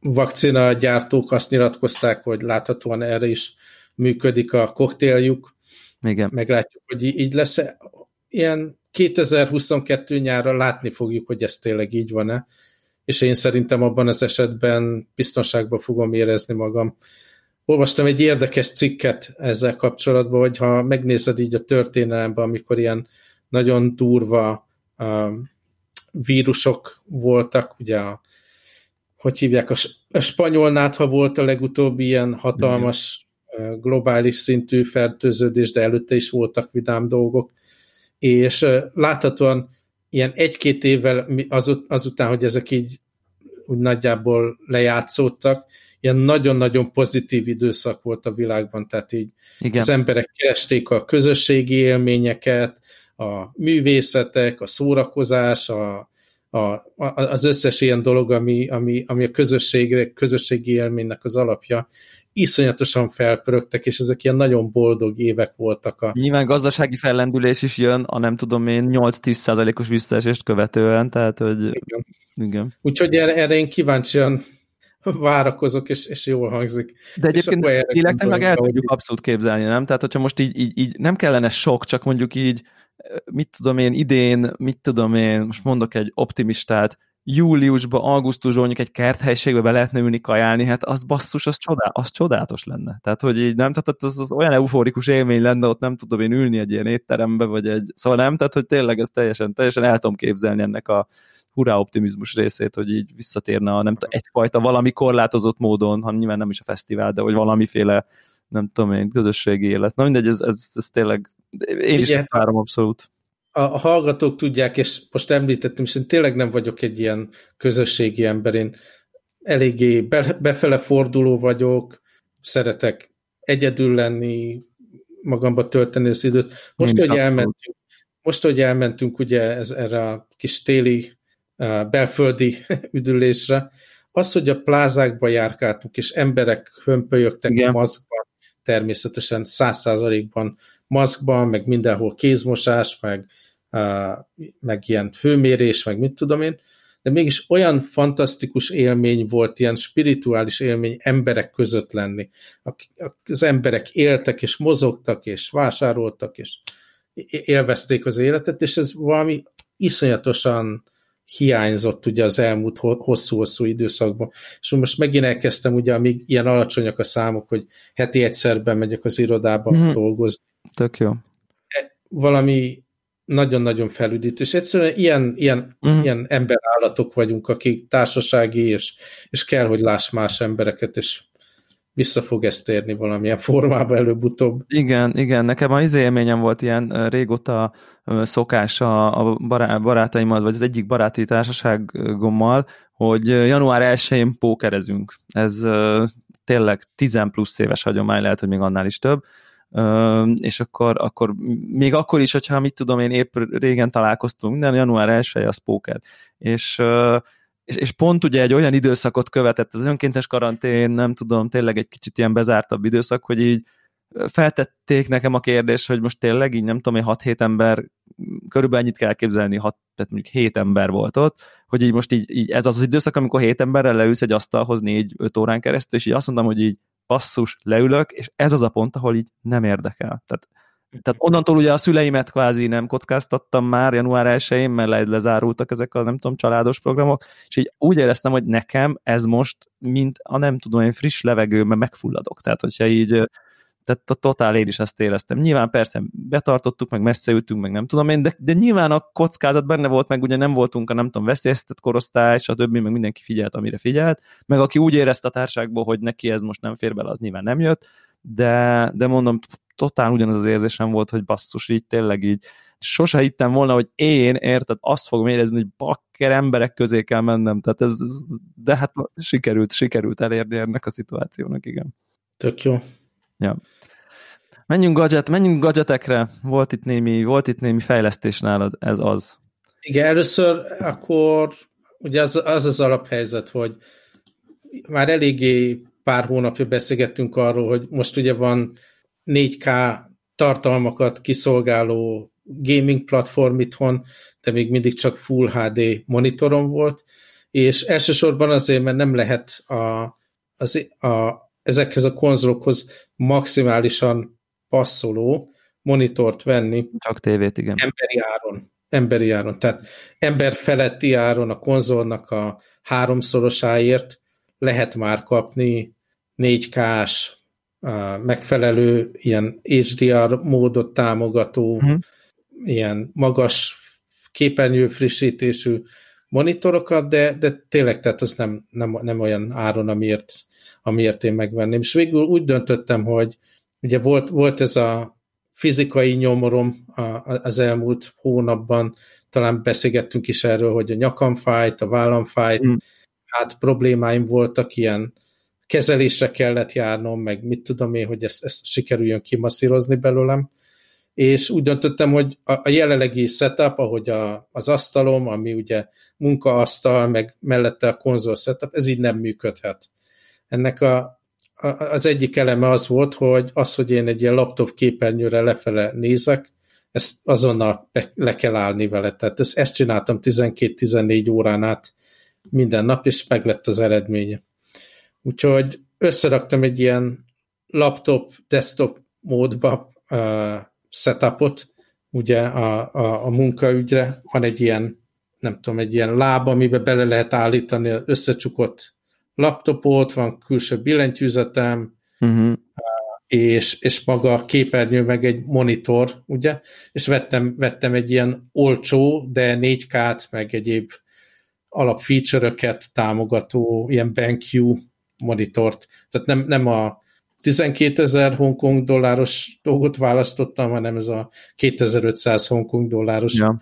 vakcina gyártók azt nyilatkozták, hogy láthatóan erre is működik a koktéljuk. Igen. Meglátjuk, hogy így lesz. Ilyen 2022 nyára látni fogjuk, hogy ez tényleg így van-e, és én szerintem abban az esetben biztonságban fogom érezni magam. Olvastam egy érdekes cikket ezzel kapcsolatban, hogy ha megnézed így a történelemben, amikor ilyen nagyon durva vírusok voltak, ugye a, hogy hívják, a, a spanyol nátha volt a legutóbbi ilyen hatalmas globális szintű fertőződés, de előtte is voltak vidám dolgok, és láthatóan ilyen egy-két évvel azután, hogy ezek így úgy nagyjából lejátszódtak, ilyen nagyon-nagyon pozitív időszak volt a világban, tehát így Igen. az emberek keresték a közösségi élményeket, a művészetek, a szórakozás, a, a, az összes ilyen dolog, ami, ami, ami a közösségre, közösségi élménynek az alapja, iszonyatosan felpörögtek, és ezek ilyen nagyon boldog évek voltak. A... Nyilván gazdasági fellendülés is jön, a nem tudom én 8-10 százalékos visszaesést követően, tehát hogy... Igen. Igen. Úgyhogy erre, erre én kíváncsian várakozok, és, és jól hangzik. De egyébként életnek meg el tudjuk abszolút képzelni, nem? Tehát, hogyha most így, így, így nem kellene sok, csak mondjuk így mit tudom én, idén, mit tudom én, most mondok egy optimistát, júliusban, augusztusban mondjuk egy kerthelységbe be lehetne ülni kajálni, hát az basszus, az, csodá, az csodálatos lenne. Tehát, hogy így nem, tehát az, az olyan euforikus élmény lenne, ott nem tudom én ülni egy ilyen étterembe, vagy egy, szóval nem, tehát, hogy tényleg ez teljesen, teljesen el tudom képzelni ennek a hurrá optimizmus részét, hogy így visszatérne a nem tudom, egyfajta valami korlátozott módon, hanem nyilván nem is a fesztivál, de hogy valamiféle nem tudom én, közösségi élet. Na mindegy, ez, ez, ez tényleg, én is várom abszolút a, a hallgatók tudják, és most említettem, és én tényleg nem vagyok egy ilyen közösségi ember, én eléggé be, befele forduló vagyok, szeretek egyedül lenni, magamba tölteni az időt. Most, hogy elmentünk, most, hogy elmentünk ugye ez, erre a kis téli uh, belföldi üdülésre, az, hogy a plázákba járkáltunk, és emberek hömpölyögtek Igen. maszkban, természetesen száz százalékban maszkban, meg mindenhol kézmosás, meg meg ilyen hőmérés, meg mit tudom én. de mégis olyan fantasztikus élmény volt, ilyen spirituális élmény emberek között lenni. Az emberek éltek, és mozogtak, és vásároltak, és élvezték az életet, és ez valami iszonyatosan hiányzott ugye az elmúlt hosszú-hosszú időszakban. És most megint elkezdtem ugye, amíg ilyen alacsonyak a számok, hogy heti egyszer bemegyek az irodába mm-hmm. dolgozni. Tök jó. E, valami nagyon-nagyon felüdít, és egyszerűen ilyen, ilyen, uh-huh. ilyen emberállatok vagyunk, akik társasági, és, és kell, hogy láss más embereket, és vissza fog ezt térni valamilyen formában előbb-utóbb. Igen, igen, nekem az élményem volt ilyen régóta szokás a, barátaimmal, vagy az egyik baráti társaságommal, hogy január 1-én pókerezünk. Ez tényleg 10 plusz éves hagyomány, lehet, hogy még annál is több, és akkor, akkor még akkor is, hogyha mit tudom én épp régen találkoztunk, minden január 1 az póker. És, és, és pont ugye egy olyan időszakot követett az önkéntes karantén, nem tudom, tényleg egy kicsit ilyen bezártabb időszak, hogy így feltették nekem a kérdést, hogy most tényleg így nem tudom, hogy 6-7 ember, körülbelül ennyit kell képzelni, 6, tehát mondjuk 7 ember volt ott, hogy így most így, így ez az az időszak, amikor 7 emberrel leülsz egy asztalhoz 4-5 órán keresztül, és így azt mondtam, hogy így basszus, leülök, és ez az a pont, ahol így nem érdekel. Tehát, tehát onnantól ugye a szüleimet kvázi nem kockáztattam már január 1-én, mert le, lezárultak ezek a nem tudom, családos programok, és így úgy éreztem, hogy nekem ez most, mint a nem tudom, én friss levegő, mert megfulladok. Tehát, hogyha így tehát a totál én is ezt éreztem. Nyilván persze betartottuk, meg messze ültünk, meg nem tudom én, de, de nyilván a kockázat benne volt, meg ugye nem voltunk a nem tudom veszélyeztetett korosztály, stb., meg mindenki figyelt, amire figyelt, meg aki úgy érezte a társágból, hogy neki ez most nem fér bele, az nyilván nem jött, de, de mondom, totál ugyanaz az érzésem volt, hogy basszus, így tényleg így, sose hittem volna, hogy én, érted, azt fogom érezni, hogy bakker emberek közé kell mennem, tehát ez, ez de hát sikerült, sikerült elérni ennek a szituációnak, igen. Tök jó. Ja. Menjünk gadget, menjünk gadgetekre. Volt itt némi, volt itt némi fejlesztés nálad, ez az. Igen, először akkor ugye az az, az alaphelyzet, hogy már eléggé pár hónapja beszélgettünk arról, hogy most ugye van 4K tartalmakat kiszolgáló gaming platform itthon, de még mindig csak Full HD monitorom volt, és elsősorban azért, mert nem lehet a, az, a, ezekhez a konzolokhoz maximálisan passzoló monitort venni. Csak tévét, igen. Emberi áron. Emberi áron. Tehát ember feletti áron a konzolnak a háromszorosáért lehet már kapni 4K-s megfelelő ilyen HDR módot támogató, uh-huh. ilyen magas képernyő frissítésű monitorokat, de, de tényleg tehát az nem, nem, nem olyan áron, amiért amiért én megvenném. És végül úgy döntöttem, hogy ugye volt, volt ez a fizikai nyomorom az elmúlt hónapban, talán beszélgettünk is erről, hogy a nyakam fájt, a vállam fájt, mm. hát problémáim voltak, ilyen kezelésre kellett járnom, meg mit tudom én, hogy ezt, ezt sikerüljön kimasszírozni belőlem, és úgy döntöttem, hogy a, a jelenlegi setup, ahogy a, az asztalom, ami ugye munkaasztal, meg mellette a konzol setup, ez így nem működhet. Ennek a, a, az egyik eleme az volt, hogy az, hogy én egy ilyen laptop képernyőre lefele nézek, ezt azonnal le kell állni vele. Tehát ezt, ezt csináltam 12-14 órán át minden nap, és meg lett az eredménye. Úgyhogy összeraktam egy ilyen laptop, desktop módba setupot, ugye a, a, a munkaügyre van egy ilyen, nem tudom, egy ilyen láb, amiben bele lehet állítani összecsukott laptopot, van külső billentyűzetem, uh-huh. és, és maga a képernyő meg egy monitor, ugye? És vettem, vettem egy ilyen olcsó, de 4K-t, meg egyéb alapfeature-öket támogató ilyen BenQ monitort. Tehát nem, nem a 12 ezer Hongkong dolláros dolgot választottam, hanem ez a 2500 Hongkong dolláros ja.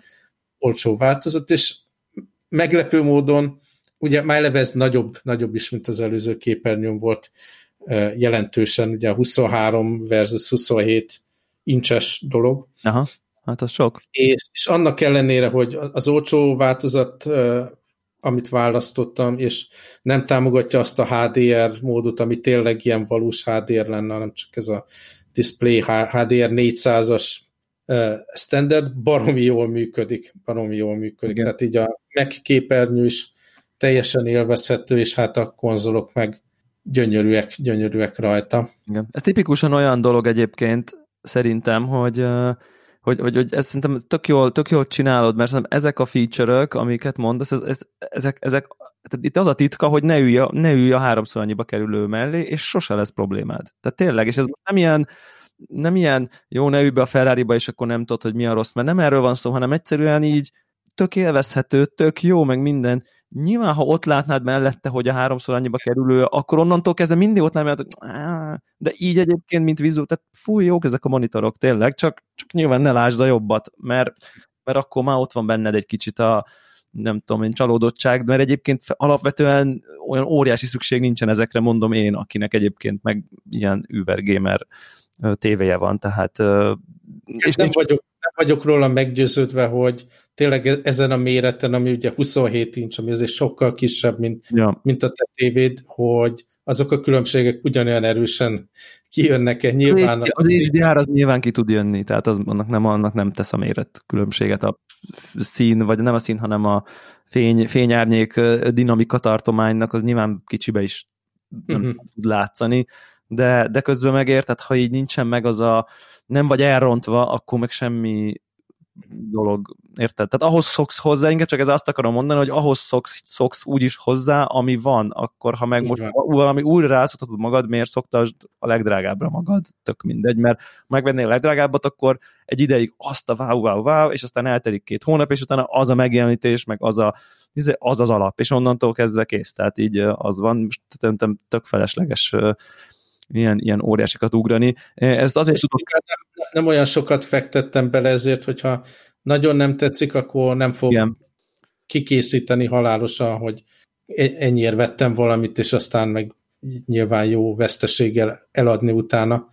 olcsó változat, és meglepő módon ugye már eleve ez nagyobb, nagyobb is, mint az előző képernyőn volt jelentősen, ugye a 23 versus 27 incses dolog. Aha, hát az sok. És, és annak ellenére, hogy az olcsó változat, amit választottam, és nem támogatja azt a HDR módot, ami tényleg ilyen valós HDR lenne, hanem csak ez a display HDR 400-as standard, baromi jól működik, baromi jól működik. Igen. Tehát így a Mac képernyő is teljesen élvezhető, és hát a konzolok meg gyönyörűek, gyönyörűek rajta. Igen. Ez tipikusan olyan dolog egyébként, szerintem, hogy hogy, hogy, hogy ezt szerintem tök jól, tök jól csinálod, mert szerintem ezek a feature-ök, amiket mondasz, ez, ez, ezek, ezek tehát itt az a titka, hogy ne ülj, a, ne ülj a háromszor annyiba kerülő mellé, és sose lesz problémád. Tehát tényleg, és ez nem ilyen, nem ilyen, jó, ne ülj be a ferrari és akkor nem tudod, hogy mi a rossz, mert nem erről van szó, hanem egyszerűen így tök élvezhető, tök jó, meg minden. Nyilván, ha ott látnád mellette, hogy a háromszor annyiba kerülő, akkor onnantól kezdve mindig ott látnád, hogy de így egyébként, mint vizu, tehát fúj, jók ezek a monitorok, tényleg, csak, csak nyilván ne lásd a jobbat, mert, mert akkor már ott van benned egy kicsit a, nem tudom én, csalódottság, mert egyébként alapvetően olyan óriási szükség nincsen ezekre, mondom én, akinek egyébként meg ilyen Uber gamer tévéje van, tehát... És nem, nincs... vagyok, nem vagyok róla meggyőződve, hogy tényleg e- ezen a méreten, ami ugye 27 inch, ami azért sokkal kisebb, mint, ja. mint a te tévéd, hogy azok a különbségek ugyanolyan erősen kijönnek-e nyilván. Az, az HDR az nyilván ki tud jönni, tehát az, annak, nem, annak nem tesz a méret különbséget a szín, vagy nem a szín, hanem a fény, fényárnyék dinamika tartománynak, az nyilván kicsibe is nem uh-huh. tud látszani, de, de közben megérted, ha így nincsen meg az a, nem vagy elrontva, akkor meg semmi dolog, érted? Tehát ahhoz szoksz hozzá, inkább csak ez azt akarom mondani, hogy ahhoz szoksz, szoksz úgy is hozzá, ami van, akkor ha meg most valami újra rászoktatod magad, miért szoktasd a legdrágábbra magad, tök mindegy, mert megvennél a legdrágábbat, akkor egy ideig azt a wow, wow, wow, és aztán eltelik két hónap, és utána az a megjelenítés, meg az a, izé, az az alap, és onnantól kezdve kész, tehát így az van, most tök felesleges ilyen, ilyen óriásikat ugrani. Ezt azért tudok... Nem, nem olyan sokat fektettem bele ezért, hogyha nagyon nem tetszik, akkor nem fog Igen. kikészíteni halálosan, hogy e- ennyiért vettem valamit, és aztán meg nyilván jó veszteséggel eladni utána.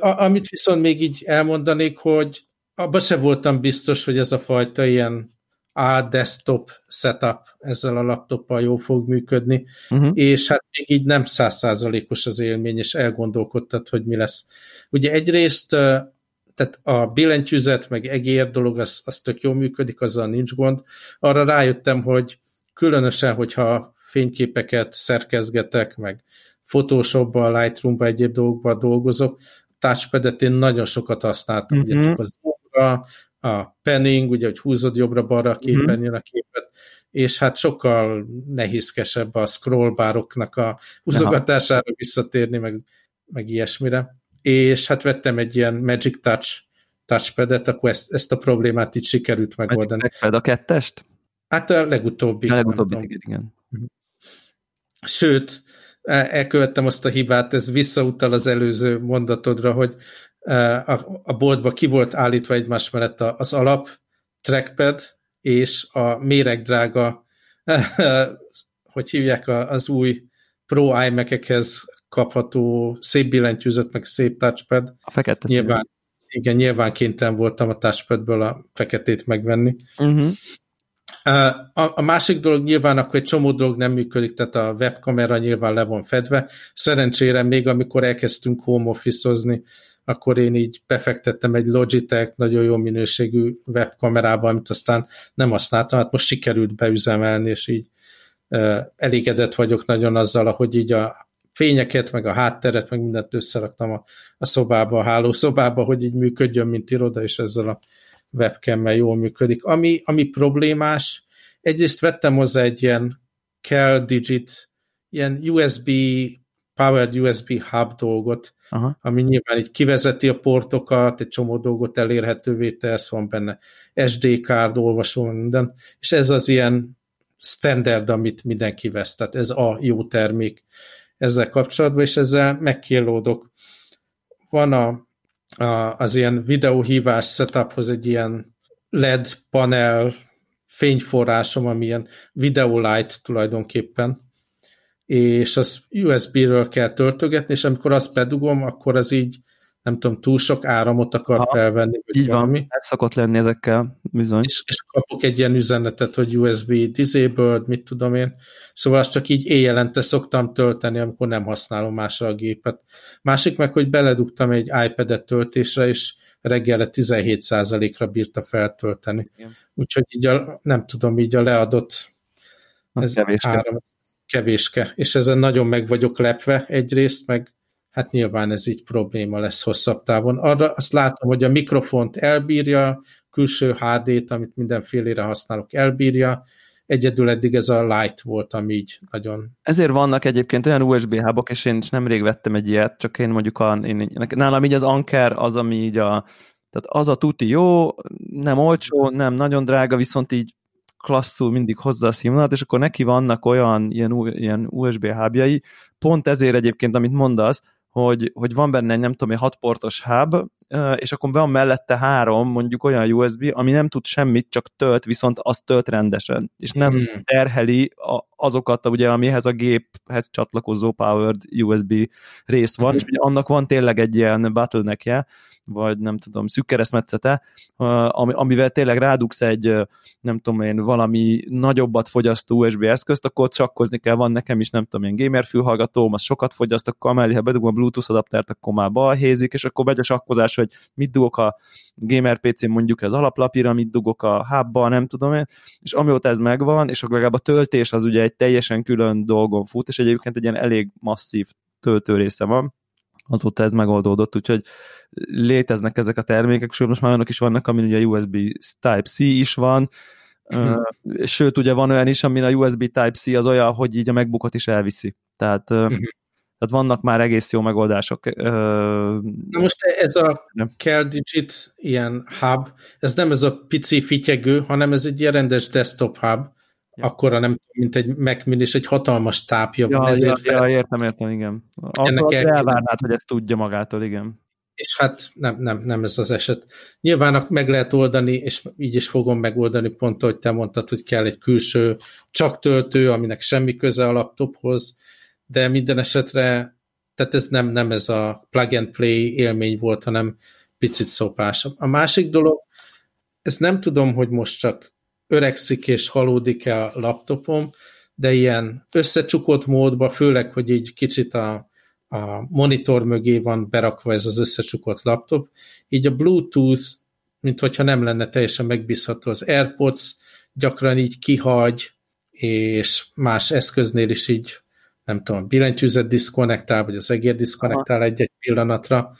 Amit viszont még így elmondanék, hogy abban se voltam biztos, hogy ez a fajta ilyen a desktop setup ezzel a laptoppal jó fog működni, uh-huh. és hát még így nem százszázalékos az élmény, és elgondolkodtad, hogy mi lesz. Ugye egyrészt tehát a billentyűzet, meg egér dolog, az, az tök jól működik, azzal nincs gond. Arra rájöttem, hogy különösen, hogyha fényképeket szerkezgetek, meg Photoshopban, Lightroomban, egyéb dolgokban dolgozok, touchpadet én nagyon sokat használtam, uh-huh. ugye csak az óra, a penning, ugye, hogy húzod jobbra-balra a képernyőn mhm. a képet, és hát sokkal nehézkesebb a scrollbároknak a húzogatására Aha. visszatérni, meg, meg ilyesmire. És hát vettem egy ilyen Magic Touch touchpadet, akkor ezt, ezt a problémát így sikerült megoldani. Megfed a kettest? Hát a legutóbbi. A legutóbbi, igen, igen. Mhm. Sőt, elkövettem azt a hibát, ez visszautal az előző mondatodra, hogy a, a boltba ki volt állítva egymás mellett az alap trackpad és a méregdrága, hogy hívják az új Pro iMac-ekhez kapható szép billentyűzet, meg szép touchpad. A fekete. Nyilván, igen, nyilván kénytelen voltam a touchpadből a feketét megvenni. Uh-huh. A, a másik dolog nyilván akkor egy csomó dolog nem működik, tehát a webkamera nyilván le van fedve. Szerencsére még amikor elkezdtünk home office-ozni, akkor én így befektettem egy Logitech nagyon jó minőségű webkamerába, amit aztán nem használtam, hát most sikerült beüzemelni, és így elégedett vagyok nagyon azzal, ahogy így a fényeket, meg a hátteret, meg mindent összeraktam a, a szobába, a hálószobába, hogy így működjön, mint iroda, és ezzel a webcammel jól működik. Ami, ami problémás, egyrészt vettem hozzá egy ilyen Cal Digit, ilyen USB, powered USB hub dolgot, Aha. ami nyilván így kivezeti a portokat, egy csomó dolgot elérhetővé tesz, van benne SD card, olvasó, minden, és ez az ilyen standard, amit mindenki vesz, tehát ez a jó termék ezzel kapcsolatban, és ezzel megkérlódok. Van a, a, az ilyen videóhívás setuphoz egy ilyen LED panel fényforrásom, ami ilyen videolight tulajdonképpen, és az USB-ről kell töltögetni, és amikor azt bedugom, akkor az így nem tudom, túl sok áramot akar ha, felvenni. Vagy így valami. van, ez szokott lenni ezekkel, bizony. És, és kapok egy ilyen üzenetet, hogy USB disabled, mit tudom én. Szóval azt csak így éjjelente szoktam tölteni, amikor nem használom másra a gépet. Másik meg, hogy beledugtam egy iPad-et töltésre, és reggelre 17%-ra bírta feltölteni. Igen. Úgyhogy így a, nem tudom, így a leadott az ez kevéske. Három, kevéske. És ezen nagyon meg vagyok lepve egyrészt, meg hát nyilván ez így probléma lesz hosszabb távon. Arra azt látom, hogy a mikrofont elbírja, külső HD-t, amit mindenfélére használok, elbírja, egyedül eddig ez a light volt, ami így nagyon... Ezért vannak egyébként olyan USB hubok, és én is nemrég vettem egy ilyet, csak én mondjuk a, én, nálam így az Anker az, ami így a, tehát az a tuti jó, nem olcsó, nem nagyon drága, viszont így klasszul mindig hozza a színvonalat, és akkor neki vannak olyan ilyen, ilyen USB hubjai, pont ezért egyébként, amit mondasz, hogy, hogy van benne egy nem tudom, egy 6 portos hub, és akkor van mellette három, mondjuk olyan USB, ami nem tud semmit, csak tölt, viszont az tölt rendesen, és nem hmm. terheli azokat, ugye, amihez a géphez csatlakozó powered USB rész van, hmm. és ugye annak van tényleg egy ilyen bottleneckje, vagy nem tudom, szűk keresztmetszete, amivel tényleg rádugsz egy, nem tudom én, valami nagyobbat fogyasztó USB eszközt, akkor csakkozni kell, van nekem is, nem tudom, ilyen gamer fülhallgatóm, az sokat fogyaszt, akkor amellé, ha bedugom a Bluetooth adaptert, akkor már balhézik, és akkor megy a sakkozás, hogy mit dugok a gamer PC-n mondjuk az alaplapira, mit dugok a hubba, nem tudom én, és amióta ez megvan, és akkor legalább a töltés az ugye egy teljesen külön dolgon fut, és egyébként egy ilyen elég masszív töltő része van, azóta ez megoldódott, úgyhogy léteznek ezek a termékek, sőt most már olyanok is vannak, amin ugye USB Type-C is van, uh-huh. sőt ugye van olyan is, amin a USB Type-C az olyan, hogy így a megbukot is elviszi. Tehát, uh-huh. tehát vannak már egész jó megoldások. Na most ez a Care Digit ilyen hub, ez nem ez a pici fityegő, hanem ez egy ilyen rendes desktop hub, Ja. akkora nem mint egy Mac Mini, és egy hatalmas tápja ja, van. Ezért ja, fel... ja, értem, értem, igen. Akkor el... elvárnád, hogy ezt tudja magától, igen. És hát nem, nem, nem ez az eset. Nyilván meg lehet oldani, és így is fogom megoldani pont, ahogy te mondtad, hogy kell egy külső csak töltő, aminek semmi köze a laptophoz, de minden esetre, tehát ez nem, nem ez a plug and play élmény volt, hanem picit szopás. A másik dolog, ez nem tudom, hogy most csak öregszik és halódik-e a laptopom, de ilyen összecsukott módba, főleg, hogy így kicsit a, a monitor mögé van berakva ez az összecsukott laptop, így a Bluetooth, mint hogyha nem lenne teljesen megbízható. Az AirPods gyakran így kihagy, és más eszköznél is így, nem tudom, billentyűzet diszkonektál, vagy az egér diszkonektál egy-egy pillanatra,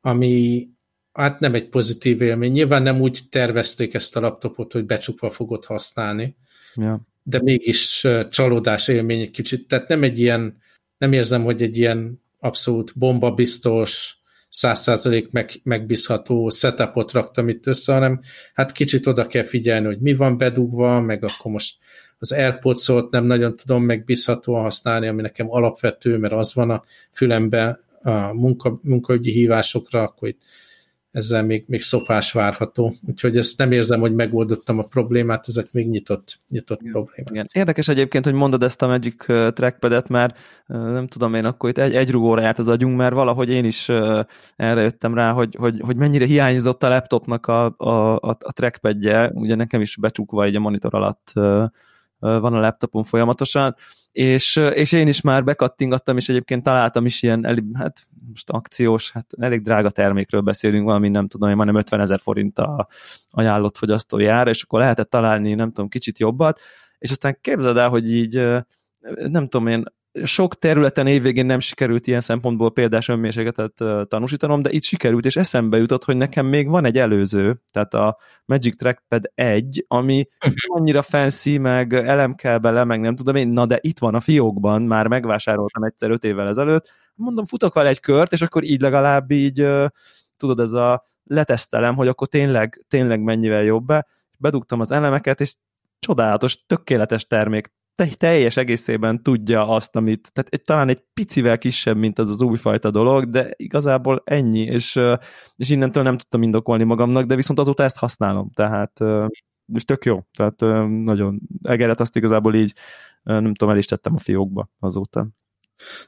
ami hát nem egy pozitív élmény. Nyilván nem úgy tervezték ezt a laptopot, hogy becsukva fogod használni, ja. de mégis csalódás élmény egy kicsit. Tehát nem egy ilyen, nem érzem, hogy egy ilyen abszolút bombabiztos, száz százalék meg, megbízható setupot raktam itt össze, hanem hát kicsit oda kell figyelni, hogy mi van bedugva, meg akkor most az AirPods-ot nem nagyon tudom megbízhatóan használni, ami nekem alapvető, mert az van a fülemben a munka, munkaügyi hívásokra, akkor itt ezzel még, még szopás várható. Úgyhogy ezt nem érzem, hogy megoldottam a problémát, ezek még nyitott, nyitott Igen. problémák. Igen. Érdekes egyébként, hogy mondod ezt a Magic Trackpadet, mert nem tudom én, akkor itt egy, egy rugóra járt az agyunk, mert valahogy én is erre jöttem rá, hogy, hogy, hogy mennyire hiányzott a laptopnak a, a, a, a trackpadje, ugye nekem is becsukva egy a monitor alatt van a laptopon folyamatosan, és, és én is már bekattingattam, és egyébként találtam is ilyen, hát most akciós, hát elég drága termékről beszélünk, valami nem tudom, hogy majdnem 50 ezer forint a ajánlott fogyasztói ára, és akkor lehetett találni, nem tudom, kicsit jobbat, és aztán képzeld el, hogy így nem tudom én, sok területen évvégén nem sikerült ilyen szempontból példás önmérsékletet tanúsítanom, de itt sikerült, és eszembe jutott, hogy nekem még van egy előző, tehát a Magic Trackpad 1, ami annyira fancy, meg elem kell bele, meg nem tudom én, na de itt van a fiókban, már megvásároltam egyszer öt évvel ezelőtt, mondom, futok vele egy kört, és akkor így legalább így, tudod, ez a letesztelem, hogy akkor tényleg, tényleg mennyivel jobb be, bedugtam az elemeket, és csodálatos, tökéletes termék, teljes egészében tudja azt, amit, tehát egy, talán egy picivel kisebb, mint az az újfajta dolog, de igazából ennyi, és, és innentől nem tudtam indokolni magamnak, de viszont azóta ezt használom, tehát és tök jó, tehát nagyon egeret azt igazából így, nem tudom, el is tettem a fiókba azóta.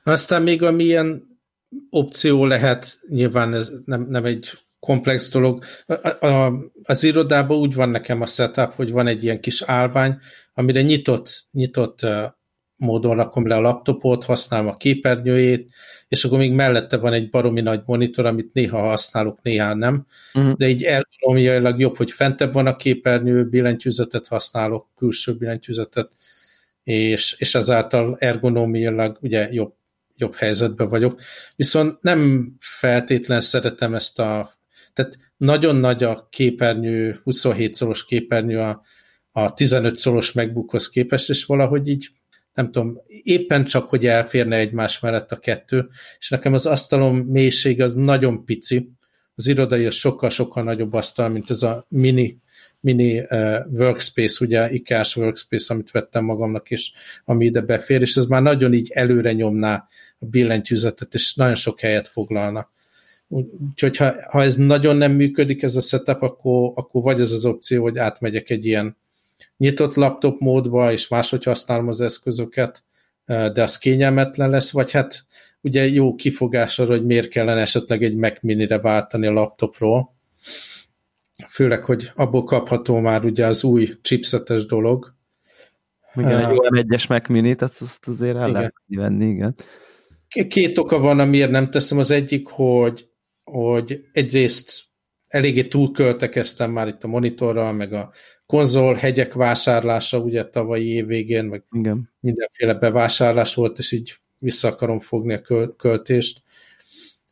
Aztán még amilyen opció lehet, nyilván ez nem, nem egy komplex dolog. A, a, az irodában úgy van nekem a setup, hogy van egy ilyen kis állvány, amire nyitott, nyitott módon rakom le a laptopot, használom a képernyőjét, és akkor még mellette van egy baromi nagy monitor, amit néha használok, néha nem, uh-huh. de így ergonomiailag jobb, hogy fentebb van a képernyő, billentyűzetet használok, külső billentyűzetet, és, és ezáltal ergonomiailag ugye jobb, jobb helyzetben vagyok. Viszont nem feltétlen szeretem ezt a tehát nagyon nagy a képernyő, 27 szoros képernyő a, a 15 szoros MacBookhoz képest, és valahogy így nem tudom, éppen csak, hogy elférne egymás mellett a kettő, és nekem az asztalom mélysége az nagyon pici, az irodai az sokkal-sokkal nagyobb asztal, mint ez a mini, mini uh, workspace, ugye IKEA-s workspace, amit vettem magamnak, és ami ide befér, és ez már nagyon így előre nyomná a billentyűzetet, és nagyon sok helyet foglalna. Úgyhogy ha, ha ez nagyon nem működik, ez a setup, akkor, akkor vagy ez az opció, hogy átmegyek egy ilyen nyitott laptop módba, és máshogy használom az eszközöket, de az kényelmetlen lesz, vagy hát ugye jó kifogás arra, hogy miért kellene esetleg egy Mac Mini-re váltani a laptopról, főleg, hogy abból kapható már ugye az új chipsetes dolog. Igen, uh, egy M1-es Mac Mini, tehát azt azért el igen. lehet venni, igen. Két oka van, amiért nem teszem. Az egyik, hogy, hogy egyrészt eléggé túlköltekeztem már itt a monitorral, meg a konzol hegyek vásárlása ugye tavalyi év végén, meg Igen. mindenféle bevásárlás volt, és így vissza akarom fogni a költést.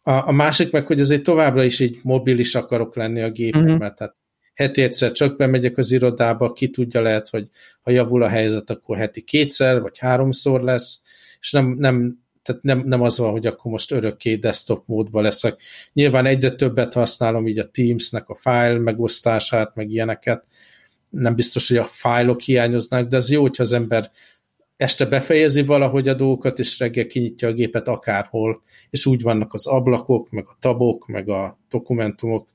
A, a másik meg, hogy azért továbbra is így mobilis akarok lenni a gépemmel, uh-huh. tehát heti egyszer csak bemegyek az irodába, ki tudja lehet, hogy ha javul a helyzet, akkor heti kétszer, vagy háromszor lesz, és nem, nem, tehát nem, nem az van, hogy akkor most örökké desktop módban leszek. Nyilván egyre többet használom így a Teams-nek a file megosztását, meg ilyeneket, nem biztos, hogy a fájlok hiányoznak, de az jó, hogyha az ember este befejezi valahogy a dolgokat, és reggel kinyitja a gépet akárhol, és úgy vannak az ablakok, meg a tabok, meg a dokumentumok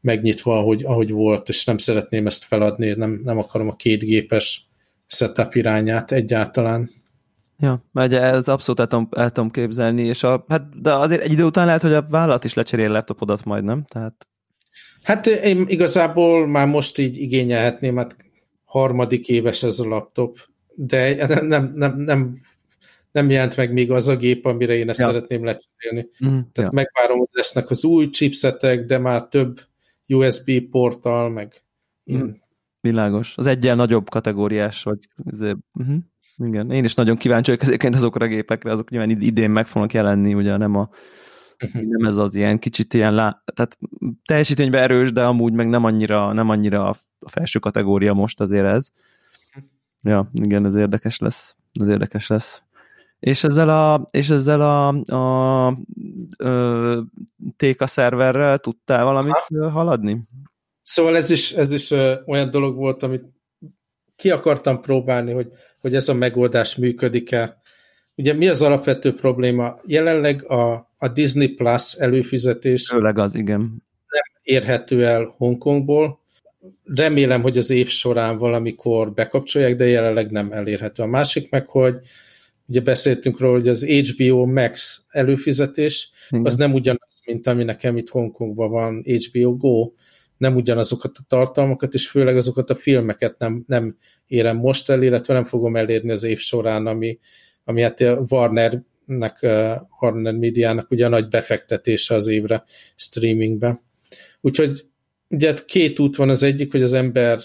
megnyitva, ahogy, ahogy volt, és nem szeretném ezt feladni, nem, nem akarom a két gépes setup irányát egyáltalán. Ja, mert ez abszolút el tudom, el tudom képzelni, és a, hát, de azért egy idő után lehet, hogy a vállalat is lecserél laptopodat majd, nem? Tehát... Hát én igazából már most így igényelhetném, hát harmadik éves ez a laptop, de nem, nem, nem, nem jelent meg még az a gép, amire én ezt ja. szeretném lecserélni. Mm, Tehát ja. megvárom, hogy lesznek az új chipsetek, de már több USB porttal, meg mm. Világos. Az egyen nagyobb kategóriás, vagy uh-huh. Igen. Én is nagyon kíváncsi vagyok ezeket azokra a gépekre, azok nyilván idén meg fognak jelenni, ugye nem a uh-huh. nem ez az ilyen kicsit ilyen, lá... tehát teljesítményben erős, de amúgy meg nem annyira, nem annyira a felső kategória most azért ez. Uh-huh. Ja, igen, ez érdekes lesz. Ez érdekes lesz. És ezzel a, és ezzel a, a, a TK szerverrel tudtál valamit ha. haladni? Szóval ez is, ez is olyan dolog volt, amit ki akartam próbálni, hogy, hogy ez a megoldás működik-e. Ugye mi az alapvető probléma? Jelenleg a, a Disney Plus előfizetés Főleg az, igen. nem érhető el Hongkongból. Remélem, hogy az év során valamikor bekapcsolják, de jelenleg nem elérhető. A másik meg, hogy ugye beszéltünk róla, hogy az HBO Max előfizetés, igen. az nem ugyanaz, mint ami nekem itt Hongkongban van HBO Go, nem ugyanazokat a tartalmakat, és főleg azokat a filmeket nem, nem érem most el, illetve nem fogom elérni az év során, ami, ami hát a Warnernek, Warner Mediának ugye a nagy befektetése az évre streamingbe. Úgyhogy ugye hát két út van az egyik, hogy az ember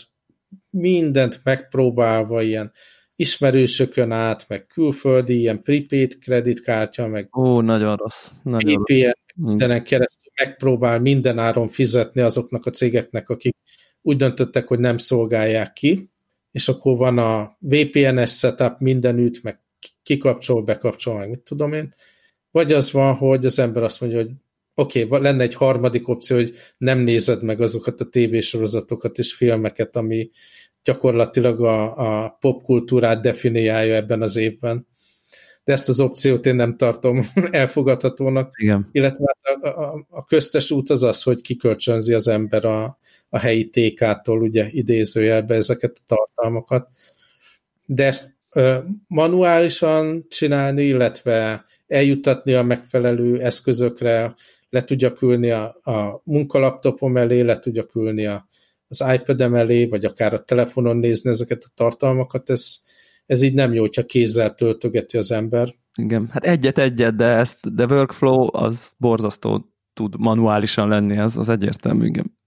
mindent megpróbálva ilyen ismerősökön át, meg külföldi, ilyen prepaid kreditkártya, meg Ó, nagyon rossz. Nagyon VPN. Mindenen keresztül megpróbál minden áron fizetni azoknak a cégeknek, akik úgy döntöttek, hogy nem szolgálják ki, és akkor van a VPN-es setup mindenütt, meg kikapcsol, bekapcsol, meg mit tudom én. Vagy az van, hogy az ember azt mondja, hogy oké, okay, lenne egy harmadik opció, hogy nem nézed meg azokat a tévésorozatokat és filmeket, ami gyakorlatilag a, a popkultúrát definiálja ebben az évben. De ezt az opciót én nem tartom elfogadhatónak. Igen. Illetve hát a, a, a köztes út az az, hogy kikölcsönzi az ember a, a helyi TK-tól, ugye idézőjelbe ezeket a tartalmakat. De ezt manuálisan csinálni, illetve eljutatni a megfelelő eszközökre, le tudja ülni a, a munkalaptopom elé, le tudja ülni a, az iPad-em elé, vagy akár a telefonon nézni ezeket a tartalmakat, ez, ez így nem jó, hogyha kézzel töltögeti az ember. Igen, hát egyet-egyet, de ezt, de workflow az borzasztó tud manuálisan lenni, az, az egyértelmű, igen.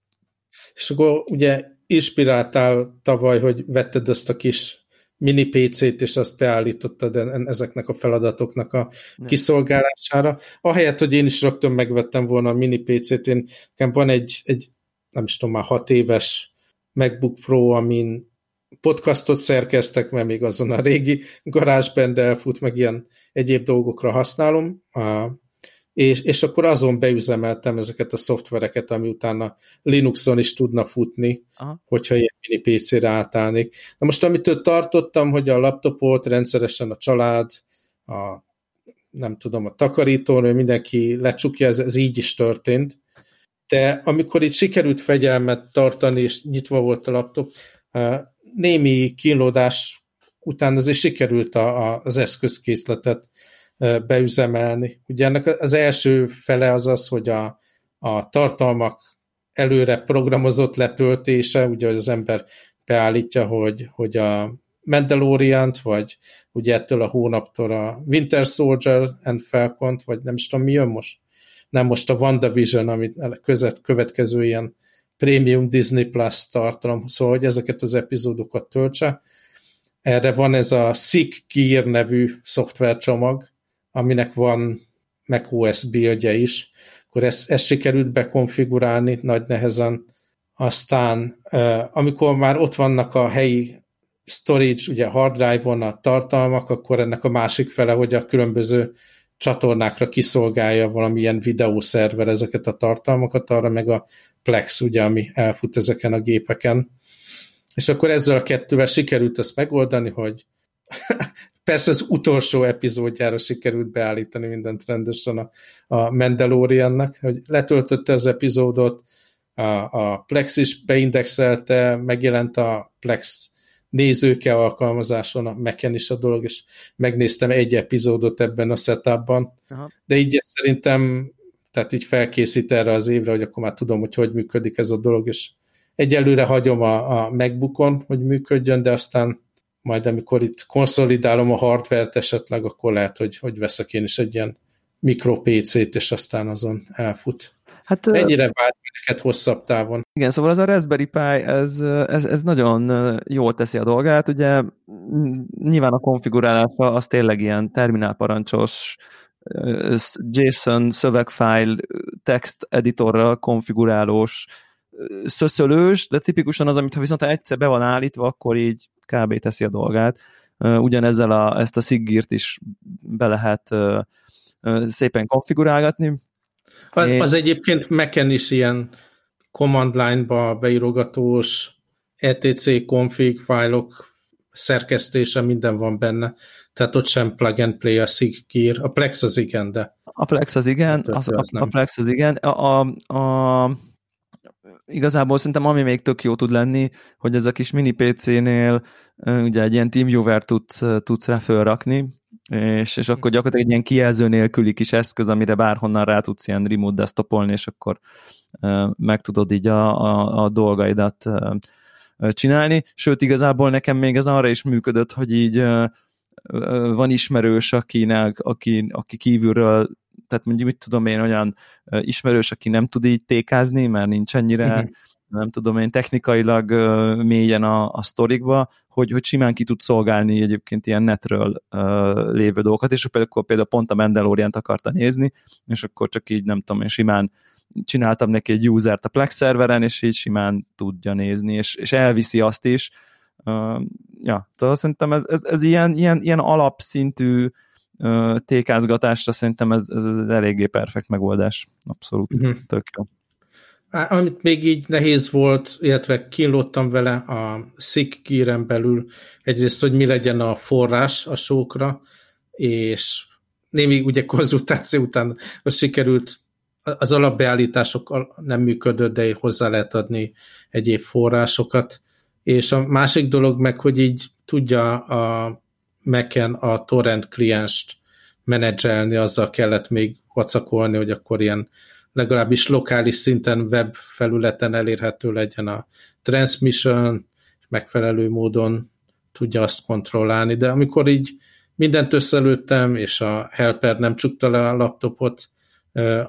És akkor ugye inspiráltál tavaly, hogy vetted ezt a kis mini PC-t, és azt beállítottad ezeknek a feladatoknak a Nem. kiszolgálására. Ahelyett, hogy én is rögtön megvettem volna a mini PC-t, én nekem van egy, egy nem is tudom, már hat éves MacBook Pro, amin podcastot szerkeztek, mert még azon a régi garázsband elfut, meg ilyen egyéb dolgokra használom, és, és akkor azon beüzemeltem ezeket a szoftvereket, ami utána Linuxon is tudna futni, Aha. hogyha ilyen mini PC-re átállnék. Na most, amitől tartottam, hogy a laptopot rendszeresen a család, a nem tudom, a takarítónő, mindenki lecsukja, ez, ez így is történt. De amikor itt sikerült fegyelmet tartani, és nyitva volt a laptop, némi kínlódás után azért sikerült a, a, az eszközkészletet beüzemelni. Ugye ennek az első fele az az, hogy a, a tartalmak előre programozott letöltése, ugye az ember beállítja, hogy, hogy a mandalorian vagy ugye ettől a hónaptól a Winter Soldier and Falcon vagy nem is tudom mi jön most, nem most a WandaVision, amit között következő ilyen Premium Disney Plus tartalom, szóval hogy ezeket az epizódokat töltse. Erre van ez a Sick Gear nevű szoftvercsomag, aminek van macOS buildje is, akkor ezt, ezt sikerült bekonfigurálni nagy nehezen. Aztán amikor már ott vannak a helyi storage, ugye hard drive-on a tartalmak, akkor ennek a másik fele, hogy a különböző csatornákra kiszolgálja valamilyen videószerver ezeket a tartalmakat, arra meg a Plex, ugye, ami elfut ezeken a gépeken. És akkor ezzel a kettővel sikerült ezt megoldani, hogy persze az utolsó epizódjára sikerült beállítani mindent rendesen a, a Mandaloriannak, hogy letöltötte az epizódot, a, a Plex is beindexelte, megjelent a Plex nézőke alkalmazáson, a mac is a dolog, és megnéztem egy epizódot ebben a setupban, Aha. de így szerintem, tehát így felkészít erre az évre, hogy akkor már tudom, hogy hogy működik ez a dolog, és egyelőre hagyom a, a MacBookon, hogy működjön, de aztán majd amikor itt konszolidálom a hardvert esetleg, akkor lehet, hogy, hogy veszek én is egy ilyen mikro PC-t, és aztán azon elfut. Hát, Mennyire vált neked hosszabb távon? Igen, szóval az a Raspberry Pi, ez, ez, ez nagyon jól teszi a dolgát, ugye nyilván a konfigurálása az tényleg ilyen terminálparancsos, JSON szövegfile text editorral konfigurálós, szöszölős, de tipikusan az, amit ha viszont egyszer be van állítva, akkor így kb. teszi a dolgát. Ugyanezzel a, ezt a sziggírt is be lehet szépen konfigurálgatni, az, az egyébként Mac-en is ilyen command line-ba beírogatós etc config fájlok szerkesztése, minden van benne. Tehát ott sem plug and play a SIG A Plex az igen, de... A Plex az igen, az, az a, a Plex az igen. A, a, a, igazából szerintem ami még tök jó tud lenni, hogy ez a kis mini PC-nél ugye egy ilyen TeamViewer tudsz, tudsz rá fölrakni, és, és akkor gyakorlatilag egy ilyen kijelző nélküli kis eszköz, amire bárhonnan rá tudsz ilyen remote desktopolni, és akkor meg tudod így a, a, a dolgaidat csinálni. Sőt, igazából nekem még ez arra is működött, hogy így van ismerős, akinek, aki, aki kívülről tehát mondjuk mit tudom én, olyan ismerős, aki nem tud így tékázni, mert nincs ennyire uh-huh nem tudom én, technikailag uh, mélyen a, a sztorikba, hogy, hogy simán ki tud szolgálni egyébként ilyen netről uh, lévő dolgokat, és például, például pont a mandalorian akarta nézni, és akkor csak így nem tudom én, simán csináltam neki egy usert a Plex szerveren, és így simán tudja nézni, és, és elviszi azt is. Uh, ja, szóval szerintem ez, ez, ez ilyen, ilyen, ilyen alapszintű uh, tékázgatásra szerintem ez, ez, ez eléggé perfekt megoldás. Abszolút, uh-huh. tök jó. Amit még így nehéz volt, illetve kínlottam vele a Szik kíren belül, egyrészt, hogy mi legyen a forrás a sókra, és némi ugye konzultáció után az sikerült, az alapbeállítások nem működött, de hozzá lehet adni egyéb forrásokat. És a másik dolog meg, hogy így tudja a mac a torrent klienst menedzselni, azzal kellett még vacakolni, hogy akkor ilyen legalábbis lokális szinten web felületen elérhető legyen a transmission, megfelelő módon tudja azt kontrollálni, de amikor így mindent összelőttem, és a helper nem csukta le a laptopot,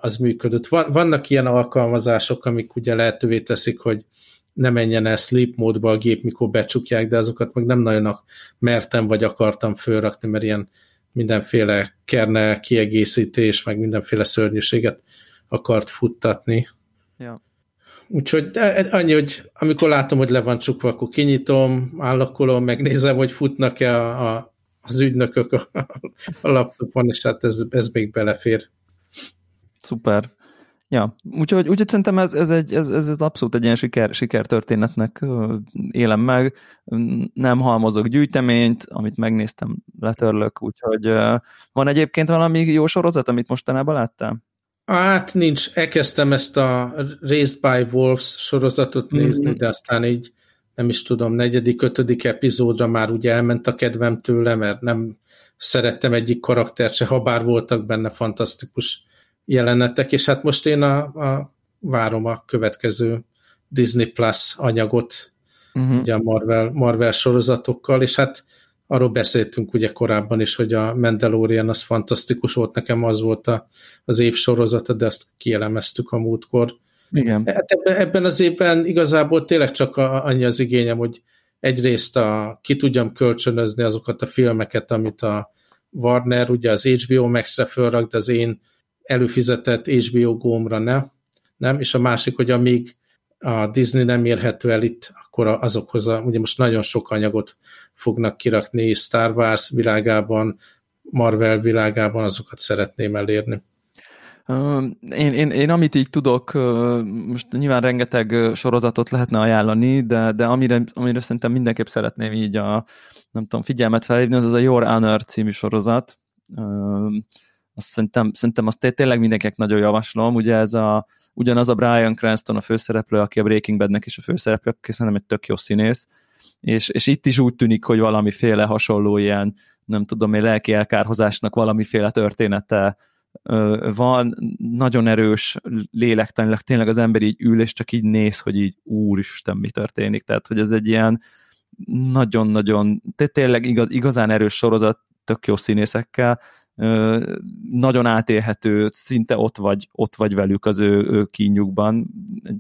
az működött. Vannak ilyen alkalmazások, amik ugye lehetővé teszik, hogy ne menjen el sleep módba a gép, mikor becsukják, de azokat meg nem nagyon mertem vagy akartam fölrakni, mert ilyen mindenféle kernel kiegészítés, meg mindenféle szörnyűséget akart futtatni. Ja. Úgyhogy annyi, hogy amikor látom, hogy le van csukva, akkor kinyitom, állakolom, megnézem, hogy futnak-e a, a, az ügynökök a, a laptopon, és hát ez, ez még belefér. Szuper. Ja, úgyhogy, úgyhogy szerintem ez, ez, egy, ez, ez abszolút egy ilyen siker, sikertörténetnek élem meg. Nem halmozok gyűjteményt, amit megnéztem, letörlök, úgyhogy van egyébként valami jó sorozat, amit mostanában láttál? Hát nincs, elkezdtem ezt a Raised by Wolves sorozatot mhm. nézni, mm-hmm. de aztán így nem is tudom, negyedik, ötödik epizódra már ugye elment a kedvem tőle, mert nem szerettem egyik karaktert se, ha bár voltak benne fantasztikus jelenetek, és hát most én a, a várom a következő Disney Plus anyagot, uh-huh. ugye a Marvel, Marvel sorozatokkal, és hát arról beszéltünk ugye korábban is, hogy a Mandalorian az fantasztikus volt, nekem az volt a, az év sorozata, de ezt kielemeztük a múltkor. Igen. Hát ebben, ebben az évben igazából tényleg csak a, annyi az igényem, hogy egyrészt a, ki tudjam kölcsönözni azokat a filmeket, amit a Warner, ugye az HBO Max-re fölrak, de az én előfizetett HBO Go-ra ne, nem, és a másik, hogy amíg a Disney nem érhető el itt, akkor azokhoz, a, ugye most nagyon sok anyagot fognak kirakni Star Wars világában, Marvel világában, azokat szeretném elérni. Én, én, én amit így tudok, most nyilván rengeteg sorozatot lehetne ajánlani, de, de amire, amire szerintem mindenképp szeretném így a, nem tudom, figyelmet felhívni, az az a Your Honor című sorozat azt szerintem, szerintem azt tényleg mindenkinek nagyon javaslom, ugye ez a, ugyanaz a Brian Cranston a főszereplő, aki a Breaking Badnek is a főszereplő, aki szerintem egy tök jó színész, és, és itt is úgy tűnik, hogy valamiféle hasonló ilyen, nem tudom, egy lelki elkárhozásnak valamiféle története van, nagyon erős lélektanilag, tényleg az ember így ül, és csak így néz, hogy így úristen, mi történik. Tehát, hogy ez egy ilyen nagyon-nagyon, tényleg igaz, igazán erős sorozat, tök jó színészekkel, nagyon átélhető, szinte ott vagy, ott vagy velük az ő, ő kínjukban,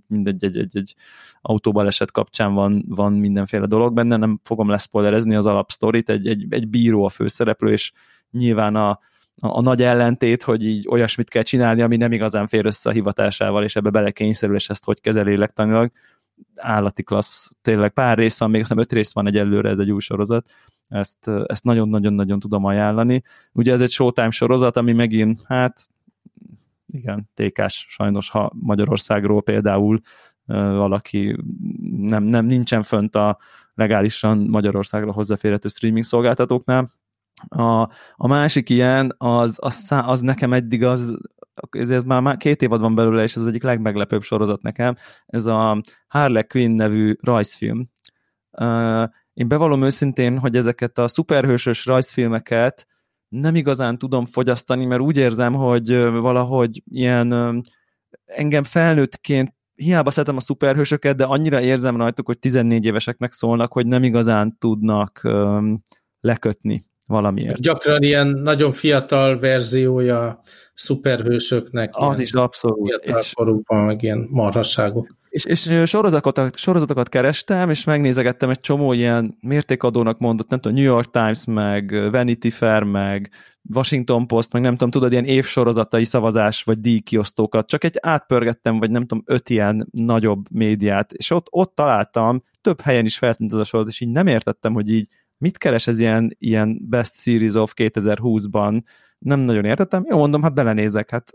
mindegy, egy, egy, egy autóbaleset kapcsán van, van mindenféle dolog benne, nem fogom leszpoilerezni az alapsztorit, egy, egy, egy bíró a főszereplő, és nyilván a, a, a nagy ellentét, hogy így olyasmit kell csinálni, ami nem igazán fér össze a hivatásával, és ebbe belekényszerül, és ezt hogy kezeli lélektanilag. Állati klassz, tényleg pár rész van, még azt hiszem öt rész van egyelőre, ez egy új sorozat, ezt, ezt nagyon-nagyon-nagyon tudom ajánlani. Ugye ez egy Showtime sorozat, ami megint, hát igen, tékás sajnos, ha Magyarországról például valaki nem, nem nincsen fönt a legálisan Magyarországra hozzáférhető streaming szolgáltatóknál. A, a másik ilyen, az, az, az nekem eddig az, ez, ez már két évad van belőle, és ez az egyik legmeglepőbb sorozat nekem, ez a Harley Quinn nevű rajzfilm. Én bevallom őszintén, hogy ezeket a szuperhősös rajzfilmeket nem igazán tudom fogyasztani, mert úgy érzem, hogy valahogy ilyen engem felnőttként hiába szeretem a szuperhősöket, de annyira érzem rajtuk, hogy 14 éveseknek szólnak, hogy nem igazán tudnak lekötni valamiért. Gyakran ilyen nagyon fiatal verziója szuperhősöknek. Az is abszolút. És... meg ilyen marhasságok. És, és sorozatokat, sorozatokat kerestem, és megnézegettem egy csomó ilyen mértékadónak mondott, nem tudom, New York Times, meg Vanity Fair, meg Washington Post, meg nem tudom, tudod, ilyen évsorozatai szavazás, vagy díjkiosztókat, csak egy átpörgettem, vagy nem tudom, öt ilyen nagyobb médiát, és ott, ott találtam, több helyen is feltűnt az a sorozat, és így nem értettem, hogy így mit keres ez ilyen, ilyen Best Series of 2020-ban, nem nagyon értettem, jó mondom, hát belenézek, hát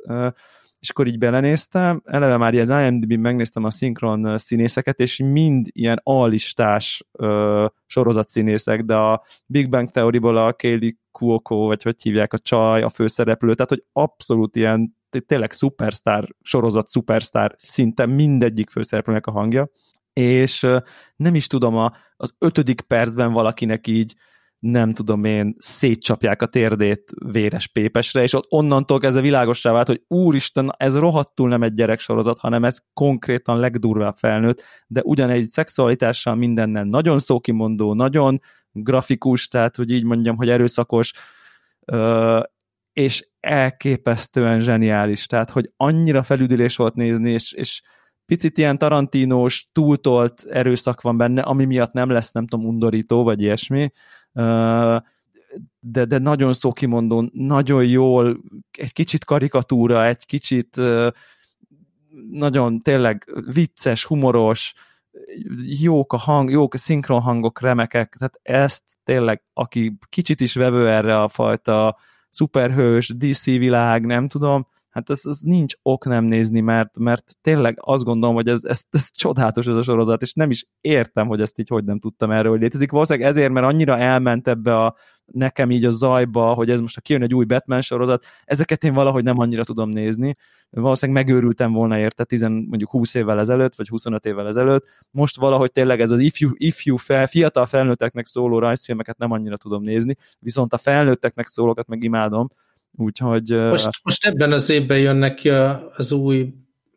és akkor így belenéztem, eleve már az IMDb-n megnéztem a szinkron színészeket, és mind ilyen alistás uh, sorozatszínészek, de a Big Bang Theory-ból a Kaylee Cuoco, vagy hogy hívják a csaj, a főszereplő, tehát hogy abszolút ilyen tényleg szupersztár, sorozat szupersztár, szinte mindegyik főszereplőnek a hangja, és nem is tudom, a, az ötödik percben valakinek így nem tudom én, szétcsapják a térdét véres pépesre, és ott onnantól kezdve világossá vált, hogy úristen, ez rohadtul nem egy gyereksorozat, hanem ez konkrétan legdurvább felnőtt, de ugyanegy szexualitással mindennel nagyon szókimondó, nagyon grafikus, tehát hogy így mondjam, hogy erőszakos, és elképesztően zseniális, tehát hogy annyira felüdülés volt nézni, és, és picit ilyen tarantinós, túltolt erőszak van benne, ami miatt nem lesz, nem tudom, undorító, vagy ilyesmi, de, de nagyon szókimondó, nagyon jól, egy kicsit karikatúra, egy kicsit nagyon tényleg vicces, humoros, jók a hang, jók a szinkron hangok, remekek, tehát ezt tényleg, aki kicsit is vevő erre a fajta szuperhős, DC világ, nem tudom, hát ez, ez nincs ok nem nézni, mert, mert tényleg azt gondolom, hogy ez, ez, ez csodálatos ez a sorozat, és nem is értem, hogy ezt így hogy nem tudtam erről, hogy létezik. Valószínűleg ezért, mert annyira elment ebbe a nekem így a zajba, hogy ez most ha kijön egy új Batman sorozat, ezeket én valahogy nem annyira tudom nézni. Valószínűleg megőrültem volna érte 10, mondjuk 20 évvel ezelőtt, vagy 25 évvel ezelőtt. Most valahogy tényleg ez az ifjú, ifjú fel, fiatal felnőtteknek szóló rajzfilmeket nem annyira tudom nézni, viszont a felnőtteknek szólókat meg imádom, úgyhogy... Most, most ebben az évben jönnek ki az új,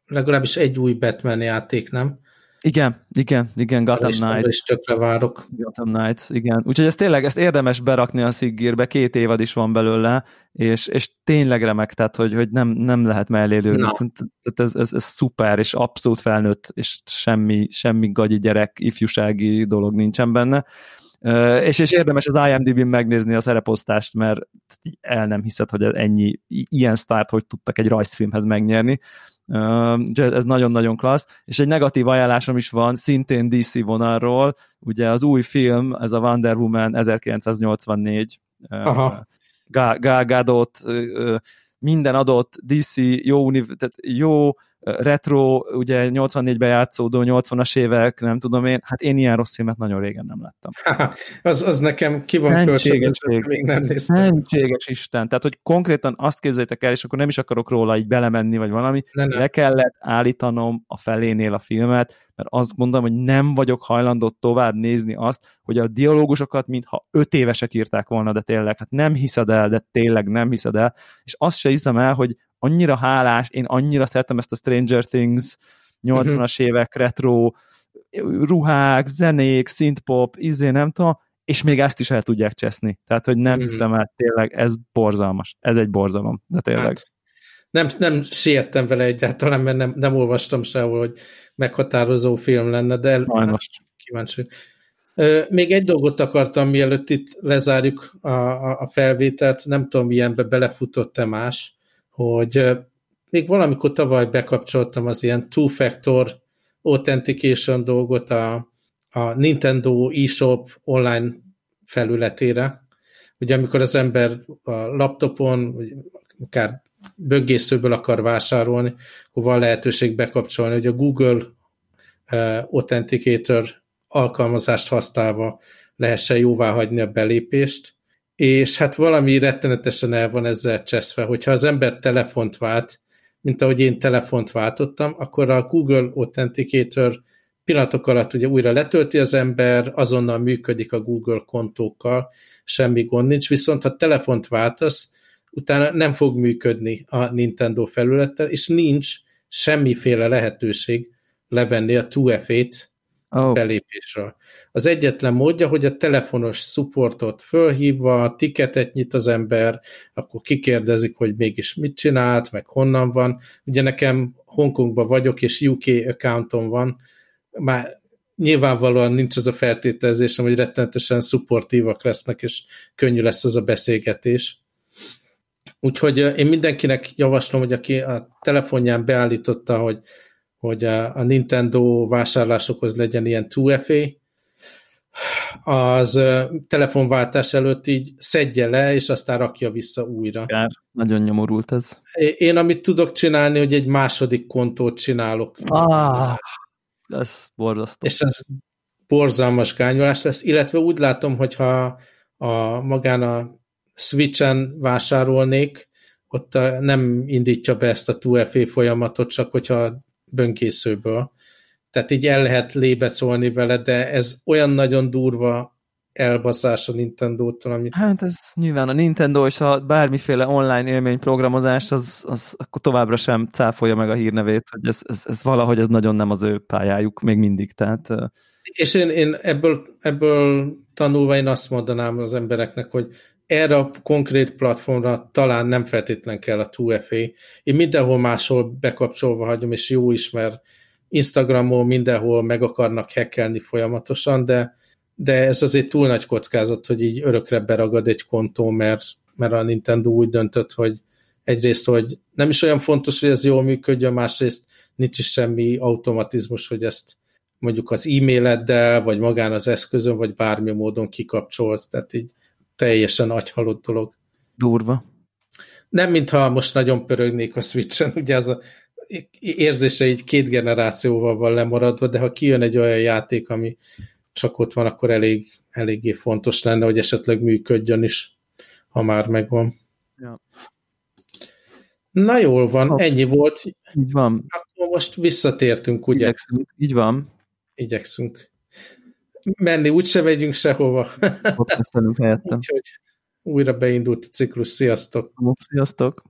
legalábbis egy új Batman játék, nem? Igen, igen, igen, Gotham Knight. is tökre várok. Gotham Knight, igen. Úgyhogy ez tényleg, ezt érdemes berakni a sziggírbe, két évad is van belőle, és, és tényleg remek, tehát hogy, hogy nem, nem lehet mellé lőni. Tehát ez, ez, ez, szuper, és abszolút felnőtt, és semmi, semmi gagyi gyerek, ifjúsági dolog nincsen benne. És, és érdemes az IMDb-n megnézni a szereposztást, mert el nem hiszed, hogy ennyi ilyen sztárt hogy tudtak egy rajzfilmhez megnyerni. Ez nagyon-nagyon klassz, és egy negatív ajánlásom is van, szintén DC vonalról, ugye az új film, ez a Wonder Woman 1984, Aha. Gal Gadot, minden adott DC jó, tehát jó retro, ugye 84-ben játszódó 80-as évek, nem tudom én, hát én ilyen rossz filmet nagyon régen nem láttam. az, az nekem ki van kölcsönös, még nem néztem. Szentséges Isten, tehát hogy konkrétan azt képzeljétek el, és akkor nem is akarok róla így belemenni, vagy valami, ne, ne. le kellett állítanom a felénél a filmet, mert azt gondolom, hogy nem vagyok hajlandó tovább nézni azt, hogy a dialógusokat mintha öt évesek írták volna, de tényleg, hát nem hiszed el, de tényleg nem hiszed el, és azt se hiszem el, hogy annyira hálás, én annyira szeretem ezt a Stranger Things 80-as uh-huh. évek retro ruhák, zenék, synthpop, izé, nem tudom, és még ezt is el tudják cseszni. Tehát, hogy nem uh-huh. hiszem el, tényleg ez borzalmas. Ez egy borzalom, de tényleg. Hát, nem, nem siettem vele egyáltalán, mert nem, nem olvastam sehol, hogy meghatározó film lenne, de el, hát, kíváncsi. Még egy dolgot akartam, mielőtt itt lezárjuk a, a, a felvételt, nem tudom, milyenbe belefutott-e más, hogy még valamikor tavaly bekapcsoltam az ilyen two-factor authentication dolgot a, a Nintendo eShop online felületére. Ugye amikor az ember a laptopon, vagy akár böggészőből akar vásárolni, akkor van lehetőség bekapcsolni, hogy a Google Authenticator alkalmazást használva lehessen jóvá hagyni a belépést, és hát valami rettenetesen el van ezzel cseszve, hogyha az ember telefont vált, mint ahogy én telefont váltottam, akkor a Google Authenticator pillanatok alatt ugye újra letölti az ember, azonnal működik a Google kontókkal, semmi gond nincs, viszont ha telefont váltasz, utána nem fog működni a Nintendo felülettel, és nincs semmiféle lehetőség levenni a 2FA-t oh. belépésről. Az egyetlen módja, hogy a telefonos supportot fölhívva, tiketet nyit az ember, akkor kikérdezik, hogy mégis mit csinált, meg honnan van. Ugye nekem Hongkongban vagyok, és UK accountom van, már nyilvánvalóan nincs az a feltételezésem, hogy rettenetesen szupportívak lesznek, és könnyű lesz az a beszélgetés. Úgyhogy én mindenkinek javaslom, hogy aki a telefonján beállította, hogy hogy a, a Nintendo vásárlásokhoz legyen ilyen 2FA, az telefonváltás előtt így szedje le, és aztán rakja vissza újra. Kár, nagyon nyomorult ez. Én amit tudok csinálni, hogy egy második kontót csinálok. Ah, ez borzasztó. És ez borzalmas gányolás lesz, illetve úgy látom, hogyha a, magán a Switch-en vásárolnék, ott nem indítja be ezt a 2FA folyamatot, csak hogyha bönkészőből. Tehát így el lehet lébecolni vele, de ez olyan nagyon durva elbaszás a Nintendo-tól, amit... Hát ez nyilván a Nintendo és a bármiféle online élmény programozás, az, az akkor továbbra sem cáfolja meg a hírnevét, hogy ez, ez, ez valahogy ez nagyon nem az ő pályájuk még mindig, tehát És én, én ebből, ebből tanulva én azt mondanám az embereknek, hogy erre a konkrét platformra talán nem feltétlen kell a 2FA. Én mindenhol máshol bekapcsolva hagyom, és jó is, mert Instagramon mindenhol meg akarnak hackelni folyamatosan, de, de ez azért túl nagy kockázat, hogy így örökre beragad egy kontó, mert, mert a Nintendo úgy döntött, hogy egyrészt, hogy nem is olyan fontos, hogy ez jól működjön, másrészt nincs is semmi automatizmus, hogy ezt mondjuk az e-maileddel, vagy magán az eszközön, vagy bármi módon kikapcsolt, tehát így teljesen agyhalott dolog. Durva. Nem, mintha most nagyon pörögnék a Switchen, ugye az a érzése így két generációval van lemaradva, de ha kijön egy olyan játék, ami csak ott van, akkor elég, eléggé fontos lenne, hogy esetleg működjön is, ha már megvan. Ja. Na jól van, Hopp. ennyi volt. Így van. Akkor most visszatértünk, ugye? Igyekszünk. Így van. Igyekszünk. Menni úgyse megyünk sehova. Podcastelünk helyettem. Úgyhogy újra beindult a ciklus. Sziasztok! Sziasztok!